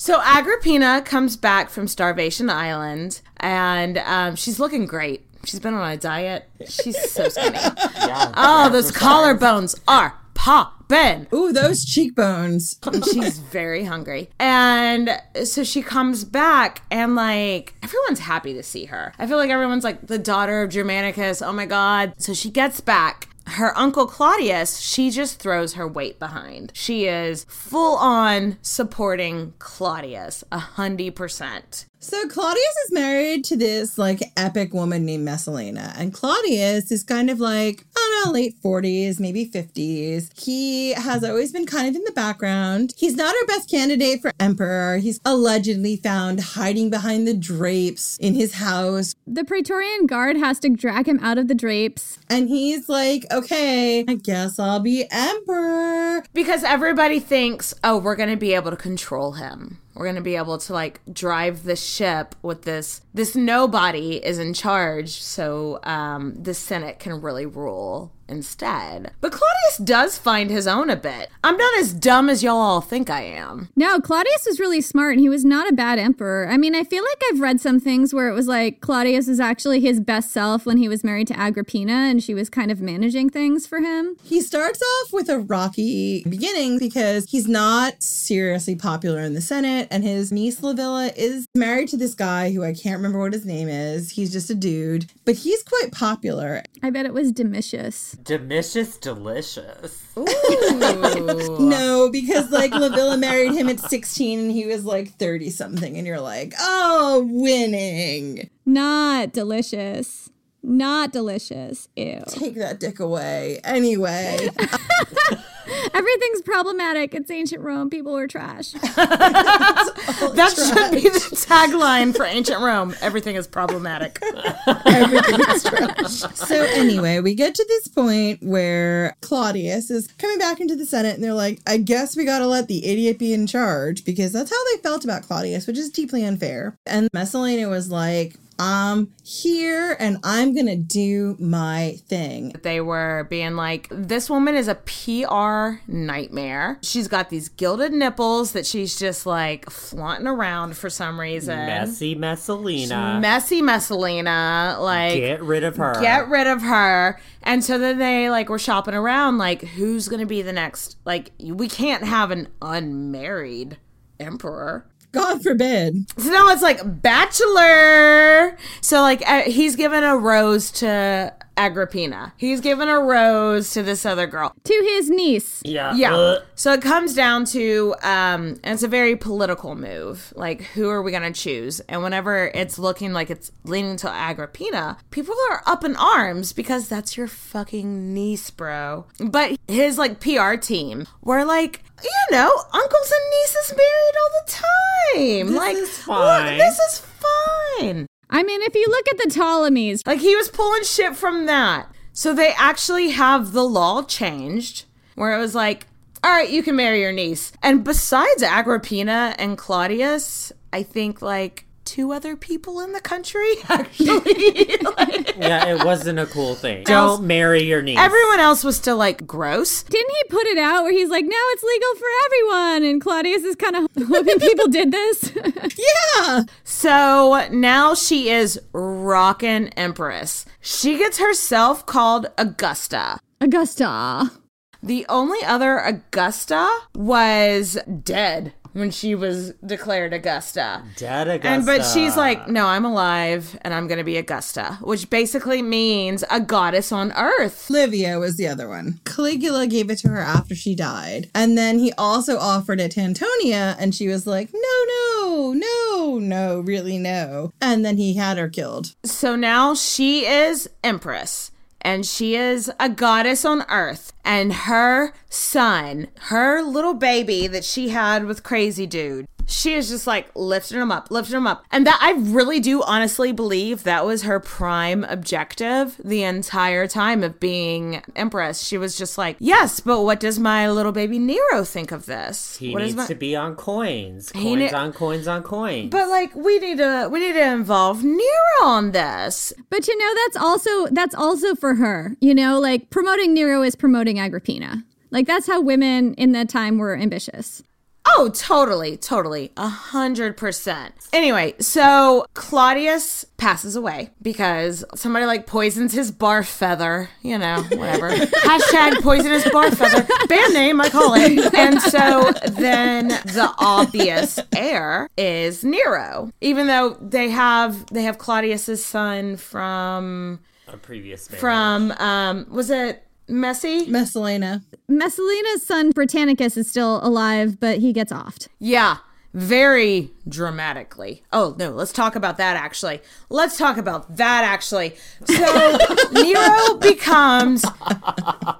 D: So Agrippina comes back from Starvation Island, and um, she's looking great. She's been on a diet. She's so skinny.
E: Yeah,
D: oh, those collarbones are popping.
B: Ooh, those cheekbones.
D: she's very hungry. And so she comes back and like everyone's happy to see her. I feel like everyone's like the daughter of Germanicus. Oh my god. So she gets back. Her uncle Claudius, she just throws her weight behind. She is full on supporting Claudius, a hundred percent.
B: So Claudius is married to this like epic woman named Messalina, and Claudius is kind of like I don't know, late forties, maybe fifties. He has always been kind of in the background. He's not our best candidate for emperor. He's allegedly found hiding behind the drapes in his house,
C: The Praetorian Guard has to drag him out of the drapes.
B: and he's like, "Okay, I guess I'll be emperor."
D: Because everybody thinks, oh, we're going to be able to control him. We're going to be able to like drive the ship with this. This nobody is in charge, so um, the Senate can really rule instead. But Claudius does find his own a bit. I'm not as dumb as y'all all think I am.
C: No, Claudius was really smart and he was not a bad emperor. I mean, I feel like I've read some things where it was like Claudius is actually his best self when he was married to Agrippina and she was kind of managing things for him.
B: He starts off with a rocky beginning because he's not seriously popular in the Senate, and his niece Livilla is married to this guy who I can't remember what his name is. He's just a dude, but he's quite popular.
C: I bet it was Domitius.
E: Delicious, delicious.
B: No, because like Livilla married him at 16 and he was like 30 something, and you're like, oh, winning.
C: Not delicious. Not delicious. Ew.
B: Take that dick away. Anyway.
C: Everything's problematic. It's ancient Rome. People were trash.
D: That should be the tagline for ancient Rome. Everything is problematic.
B: Everything is trash. So anyway, we get to this point where Claudius is coming back into the Senate and they're like, I guess we gotta let the idiot be in charge because that's how they felt about Claudius, which is deeply unfair. And Messalina was like, I'm here and I'm gonna do my thing.
D: They were being like, this woman is a PR nightmare. She's got these gilded nipples that she's just like flaunting around for some reason.
E: Messy Messalina.
D: Messy Messalina. Like,
E: Get rid of her.
D: Get rid of her. And so then they like were shopping around, like, who's gonna be the next? Like, we can't have an unmarried emperor.
B: God forbid.
D: So now it's like bachelor. So like uh, he's given a rose to Agrippina. He's given a rose to this other girl.
C: to his niece.
E: Yeah.
D: Yeah.
E: uh,
D: So it comes down to um and it's a very political move. Like who are we going to choose? And whenever it's looking like it's leaning to Agrippina, people are up in arms because that's your fucking niece, bro. But his like PR team were like, you know, uncles and nieces married all the time. like
E: is
D: look,
E: fine.
D: this is fine.
C: I mean, if you look at the Ptolemies,
D: Like he was pulling shit from that. So they actually have the law changed where it was like, all right, you can marry your niece. And besides Agrippina and Claudius, I think like two other people in the country actually. like,
E: yeah, it wasn't a cool thing. Don't marry your niece.
D: everyone else was still like gross.
C: didn't he put it out where he's like, now it's legal for everyone? And Claudius is kind of hoping people did this.
B: Yeah.
D: So now she is rockin' empress. She gets herself called Augusta.
C: Augusta.
D: The only other Augusta was dead when she was declared Augusta.
E: Dead Augusta.
D: And but she's like, no, I'm alive and I'm gonna be Augusta, which basically means a goddess on earth.
B: Livia was the other one. Caligula gave it to her after she died. And then he also offered it to Antonia, and she was like, no, no, no, no, really no. And then he had her killed.
D: So now she is empress. And she is a goddess on earth. And her son, her little baby that she had with Crazy Dude, she is just like lifting him up, lifting him up. And that I really do honestly believe that was her prime objective the entire time of being empress. She was just like, yes, but what does my little baby Nero think of this?
E: he
D: what
E: needs
D: is my-
E: to be on coins. Coins
D: ne-
E: on coins on coins.
D: But like we need to we need to involve Nero on this.
C: But you know, that's also that's also for her. You know, like promoting Nero is promoting Agrippina. Like that's how women in that time were ambitious.
D: Oh, totally, totally, a hundred percent. Anyway, so Claudius passes away because somebody like poisons his bar feather, you know, whatever. Hashtag poisonous bar feather. Band name, I call it. And so then the obvious heir is Nero. Even though they have they have Claudius's son from
E: a previous marriage.
D: from um was it Messi?
B: Messalina.
C: Messalina's son Britannicus is still alive, but he gets offed.
D: Yeah, very dramatically. Oh, no, let's talk about that actually. Let's talk about that actually. So, Nero becomes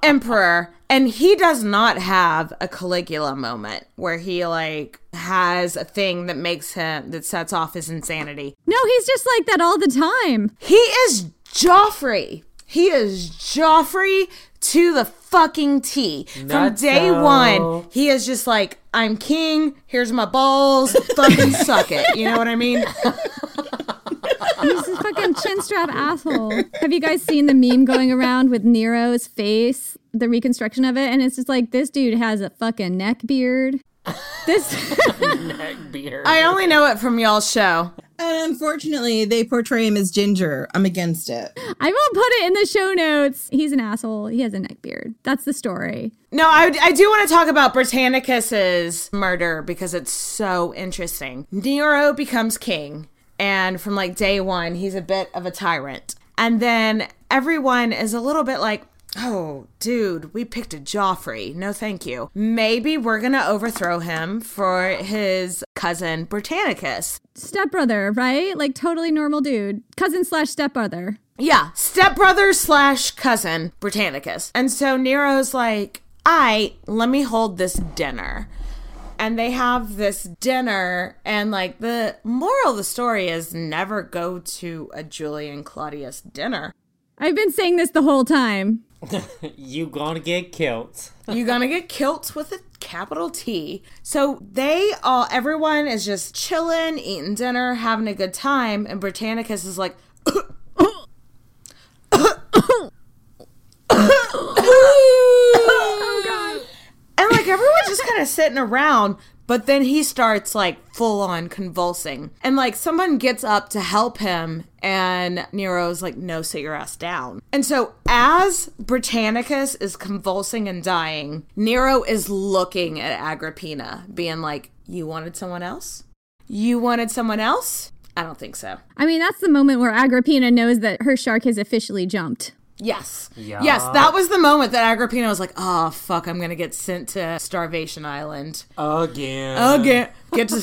D: emperor and he does not have a Caligula moment where he like has a thing that makes him that sets off his insanity.
C: No, he's just like that all the time.
D: He is Joffrey. He is Joffrey to the fucking T. From day
E: Nutso.
D: one, he is just like, I'm king, here's my balls, fucking suck it. You know what I mean?
C: He's a fucking chin strap asshole. Have you guys seen the meme going around with Nero's face, the reconstruction of it? And it's just like this dude has a fucking neck beard. This
E: neck beard.
D: I only know it from y'all's show.
B: And unfortunately, they portray him as ginger. I'm against it.
C: I will put it in the show notes. He's an asshole. He has a neck beard. That's the story.
D: No, I, I do want to talk about Britannicus's murder because it's so interesting. Nero becomes king, and from like day one, he's a bit of a tyrant. And then everyone is a little bit like, Oh, dude, we picked a Joffrey. No, thank you. Maybe we're gonna overthrow him for his cousin Britannicus.
C: Stepbrother, right? Like totally normal dude. Cousin slash stepbrother.
D: Yeah, stepbrother slash cousin Britannicus. And so Nero's like, I let me hold this dinner. And they have this dinner, and like the moral of the story is never go to a Julio-Claudian dinner.
C: I've been saying this the whole time.
E: You gonna get killed.
D: You're gonna get kilt with a capital T. So they all, everyone is just chilling, eating dinner, having a good time, and Britannicus is like, oh god. And like everyone's just kind of sitting around, but then he starts like full on convulsing. And like someone gets up to help him, and Nero's like, no, sit your ass down. And so as Britannicus is convulsing and dying, Nero is looking at Agrippina, being like, you wanted someone else? You wanted someone else? I don't think so.
C: I mean, that's the moment where Agrippina knows that her shark has officially jumped.
D: Yes.
E: Yeah.
D: Yes, that was the moment that Agrippina was like, oh, fuck, I'm going to get sent to Starvation Island.
E: Again.
D: Again. Get to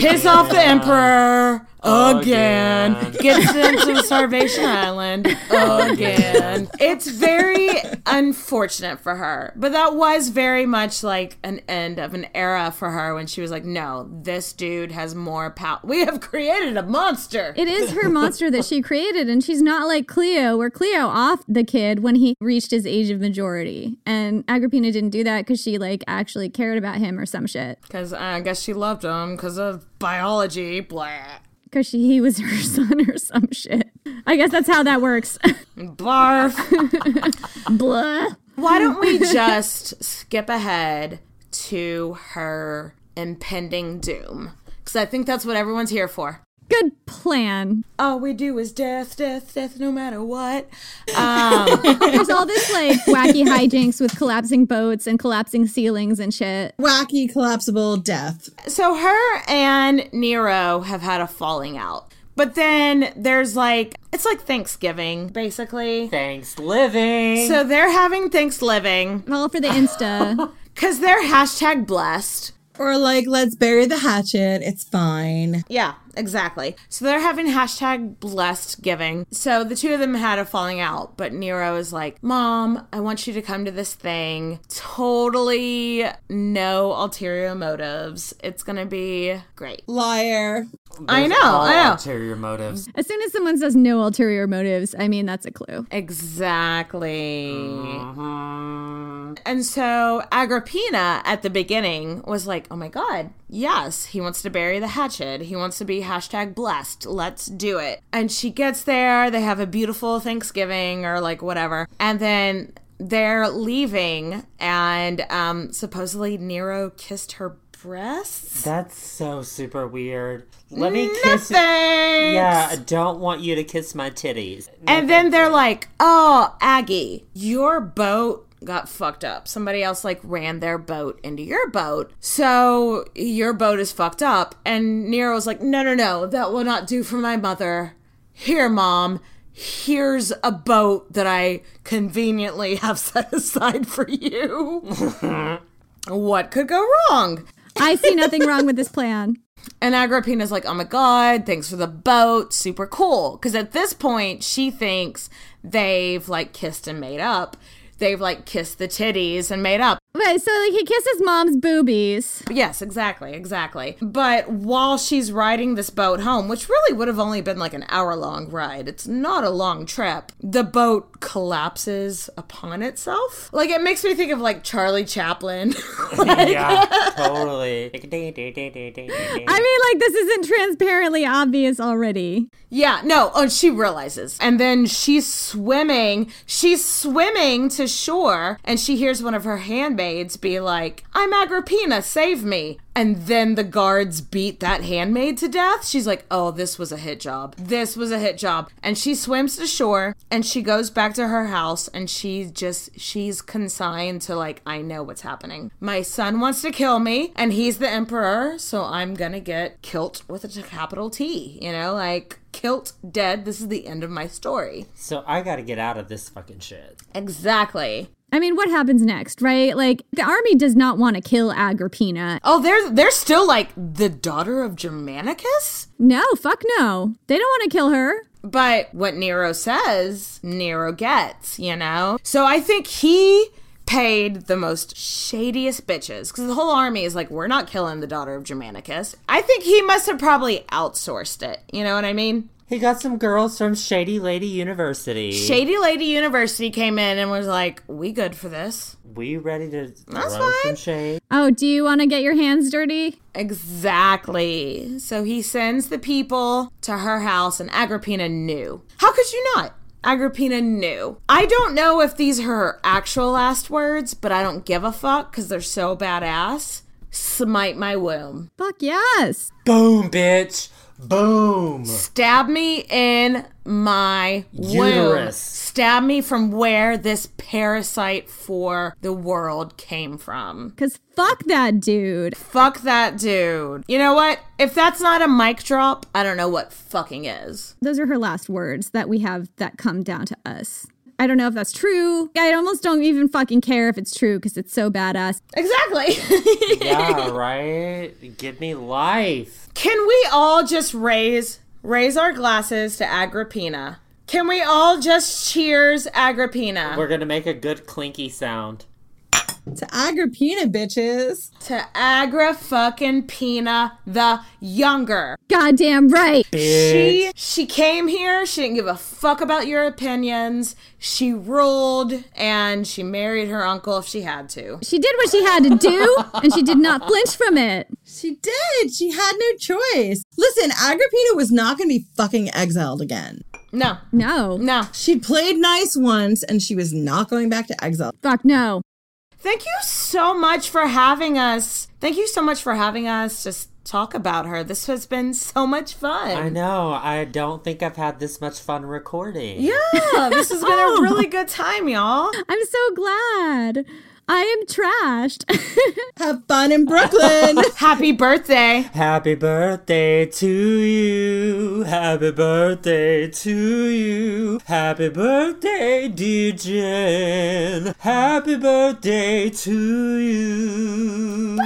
D: piss off the Emperor. Again.
E: Again.
D: Get sent to Starvation Island. Again. It's very unfortunate for her. But that was very much like an end of an era for her when she was like, no, this dude has more power. We have created a monster.
C: It is her monster that she created, and she's not like Cleo, where Cleo off the kid when he reached his age of majority. And Agrippina didn't do that because she like actually cared about him or some shit.
D: Because I guess she loved him because of biology. Blah.
C: Because she he was her son or some shit. I guess that's how that works.
D: Barf.
C: Blah.
D: Why don't we just skip ahead to her impending doom? Because I think that's what everyone's here for.
C: Good plan.
D: All we do is death, death, death, no matter what. Um,
C: There's all this like wacky hijinks with collapsing boats and collapsing ceilings and shit.
B: Wacky collapsible death.
D: so her and Nero have had a falling out. But then there's like, it's like Thanksgiving, basically.
E: Thanks living.
D: So they're having Thanksgiving.
C: All for the Insta.
D: Because they're hashtag blessed.
B: Or like, let's bury the hatchet. It's fine.
D: Yeah, exactly. So they're having hashtag blessed giving. So the two of them had a falling out, but Nero is like, Mom, I want you to come to this thing. Totally no ulterior motives. It's gonna be great.
B: Liar.
D: I know,
E: All
D: I know.
E: Ulterior motives.
C: As soon as someone says no ulterior motives, I mean that's a clue.
D: Exactly. Mm-hmm. And so Agrippina at the beginning was like, oh my God, yes, he wants to bury the hatchet. He wants to be hashtag blessed. Let's do it. And she gets there. They have a beautiful Thanksgiving or like whatever. And then they're leaving. And um, supposedly Nero kissed her breasts.
E: That's so super weird. Let me
D: No
E: kiss.
D: thanks.
E: Yeah, I don't want you to kiss my titties.
D: And then they're like, "Oh, Aggie, your boat got fucked up. Somebody else like ran their boat into your boat. So your boat is fucked up." And Nero's like, "No, no, no. That will not do for my mother. Here, mom. Here's a boat that I conveniently have set aside for you." what could go wrong?
C: I see nothing wrong with this plan.
D: And Agrippina's like, oh my God, thanks for the boat. Super cool. Because at this point, she thinks they've like kissed and made up. They've like kissed the titties and made up.
C: Wait, so like he kisses mom's boobies.
D: Yes, exactly, exactly. But while she's riding this boat home, which really would have only been like an hour long ride, it's not a long trip, the boat collapses upon itself. Like it makes me think of like Charlie Chaplin.
E: yeah, totally.
C: I mean, like this isn't transparently obvious already.
D: Yeah, no, oh, she realizes. And then she's swimming. She's swimming to shore and she hears one of her handmaids handmaids be like, I'm Agrippina, save me. And then the guards beat that handmaid to death. She's like, oh, this was a hit job. This was a hit job. And she swims to shore and she goes back to her house and she just, she's consigned to like, I know what's happening. My son wants to kill me and he's the emperor, so I'm gonna get kilt with a capital T, you know, like kilt dead. This is the end of my story.
E: So I gotta get out of this fucking shit.
D: Exactly.
C: I mean, what happens next, right? Like the army does not want to kill Agrippina.
D: Oh, they're they're still like the daughter of Germanicus?
C: No, fuck no. They don't want to kill her.
D: But what Nero says, Nero gets, you know? So I think he paid the most shadiest bitches because the whole army is like, we're not killing the daughter of Germanicus. I think he must have probably outsourced it. You know what I mean?
E: He got some girls from Shady Lady University.
D: Shady Lady University came in and was like, we good for this.
E: We ready to
D: That's
E: throw some shade?
C: Oh, do you want to get your hands dirty?
D: Exactly. So he sends the people to her house, and Agrippina knew. How could you not? Agrippina knew. I don't know if these are her actual last words, but I don't give a fuck because they're so badass. Smite my womb.
C: Fuck yes.
E: Boom, bitch. Boom.
D: Stab me in my womb. Stab me from where this parasite for the world came from.
C: Cause fuck that dude.
D: Fuck that dude. You know what? If that's not a mic drop, I don't know what fucking is.
C: Those are her last words that we have that come down to us. I don't know if that's true. I almost don't even fucking care if it's true because it's so badass.
D: Exactly.
E: yeah, right? Give me life.
D: Can we all just raise raise our glasses to Agrippina? Can we all just cheers Agrippina?
E: We're gonna make a good clinky sound.
B: To Agrippina, bitches.
D: To Agra fucking Pina the younger.
C: Goddamn right.
D: She she came here, she didn't give a fuck about your opinions. She ruled and she married her uncle if she had to.
C: She did what she had to do, and she did not flinch from it.
B: She did. She had no choice. Listen, Agrippina was not going to be fucking exiled again.
D: No.
C: No.
D: No.
B: She played nice once and she was not going back to exile.
C: Fuck no.
D: Thank you so much for having us. Thank you so much for having us just talk about her. This has been so much fun.
E: I know. I don't think I've had this much fun recording.
D: Yeah, this has been a oh really good time, y'all.
C: I'm so glad. I am trashed.
B: Have fun in Brooklyn.
D: Happy birthday.
E: Happy birthday to you. Happy birthday to you. Happy birthday, dear Jen. Happy birthday to you.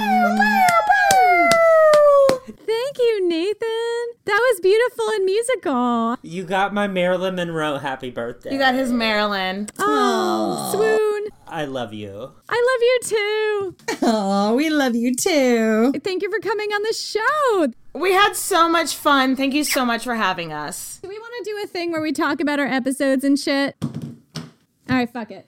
C: Thank you, Nathan. That was beautiful and musical.
E: You got my Marilyn Monroe happy birthday.
D: You got his Marilyn.
C: Oh, swoon.
E: I love you.
C: I love you too.
B: Oh, we love you too.
C: Thank you for coming on the show.
D: We had so much fun. Thank you so much for having us.
C: Do we want to do a thing where we talk about our episodes and shit? All right, fuck it.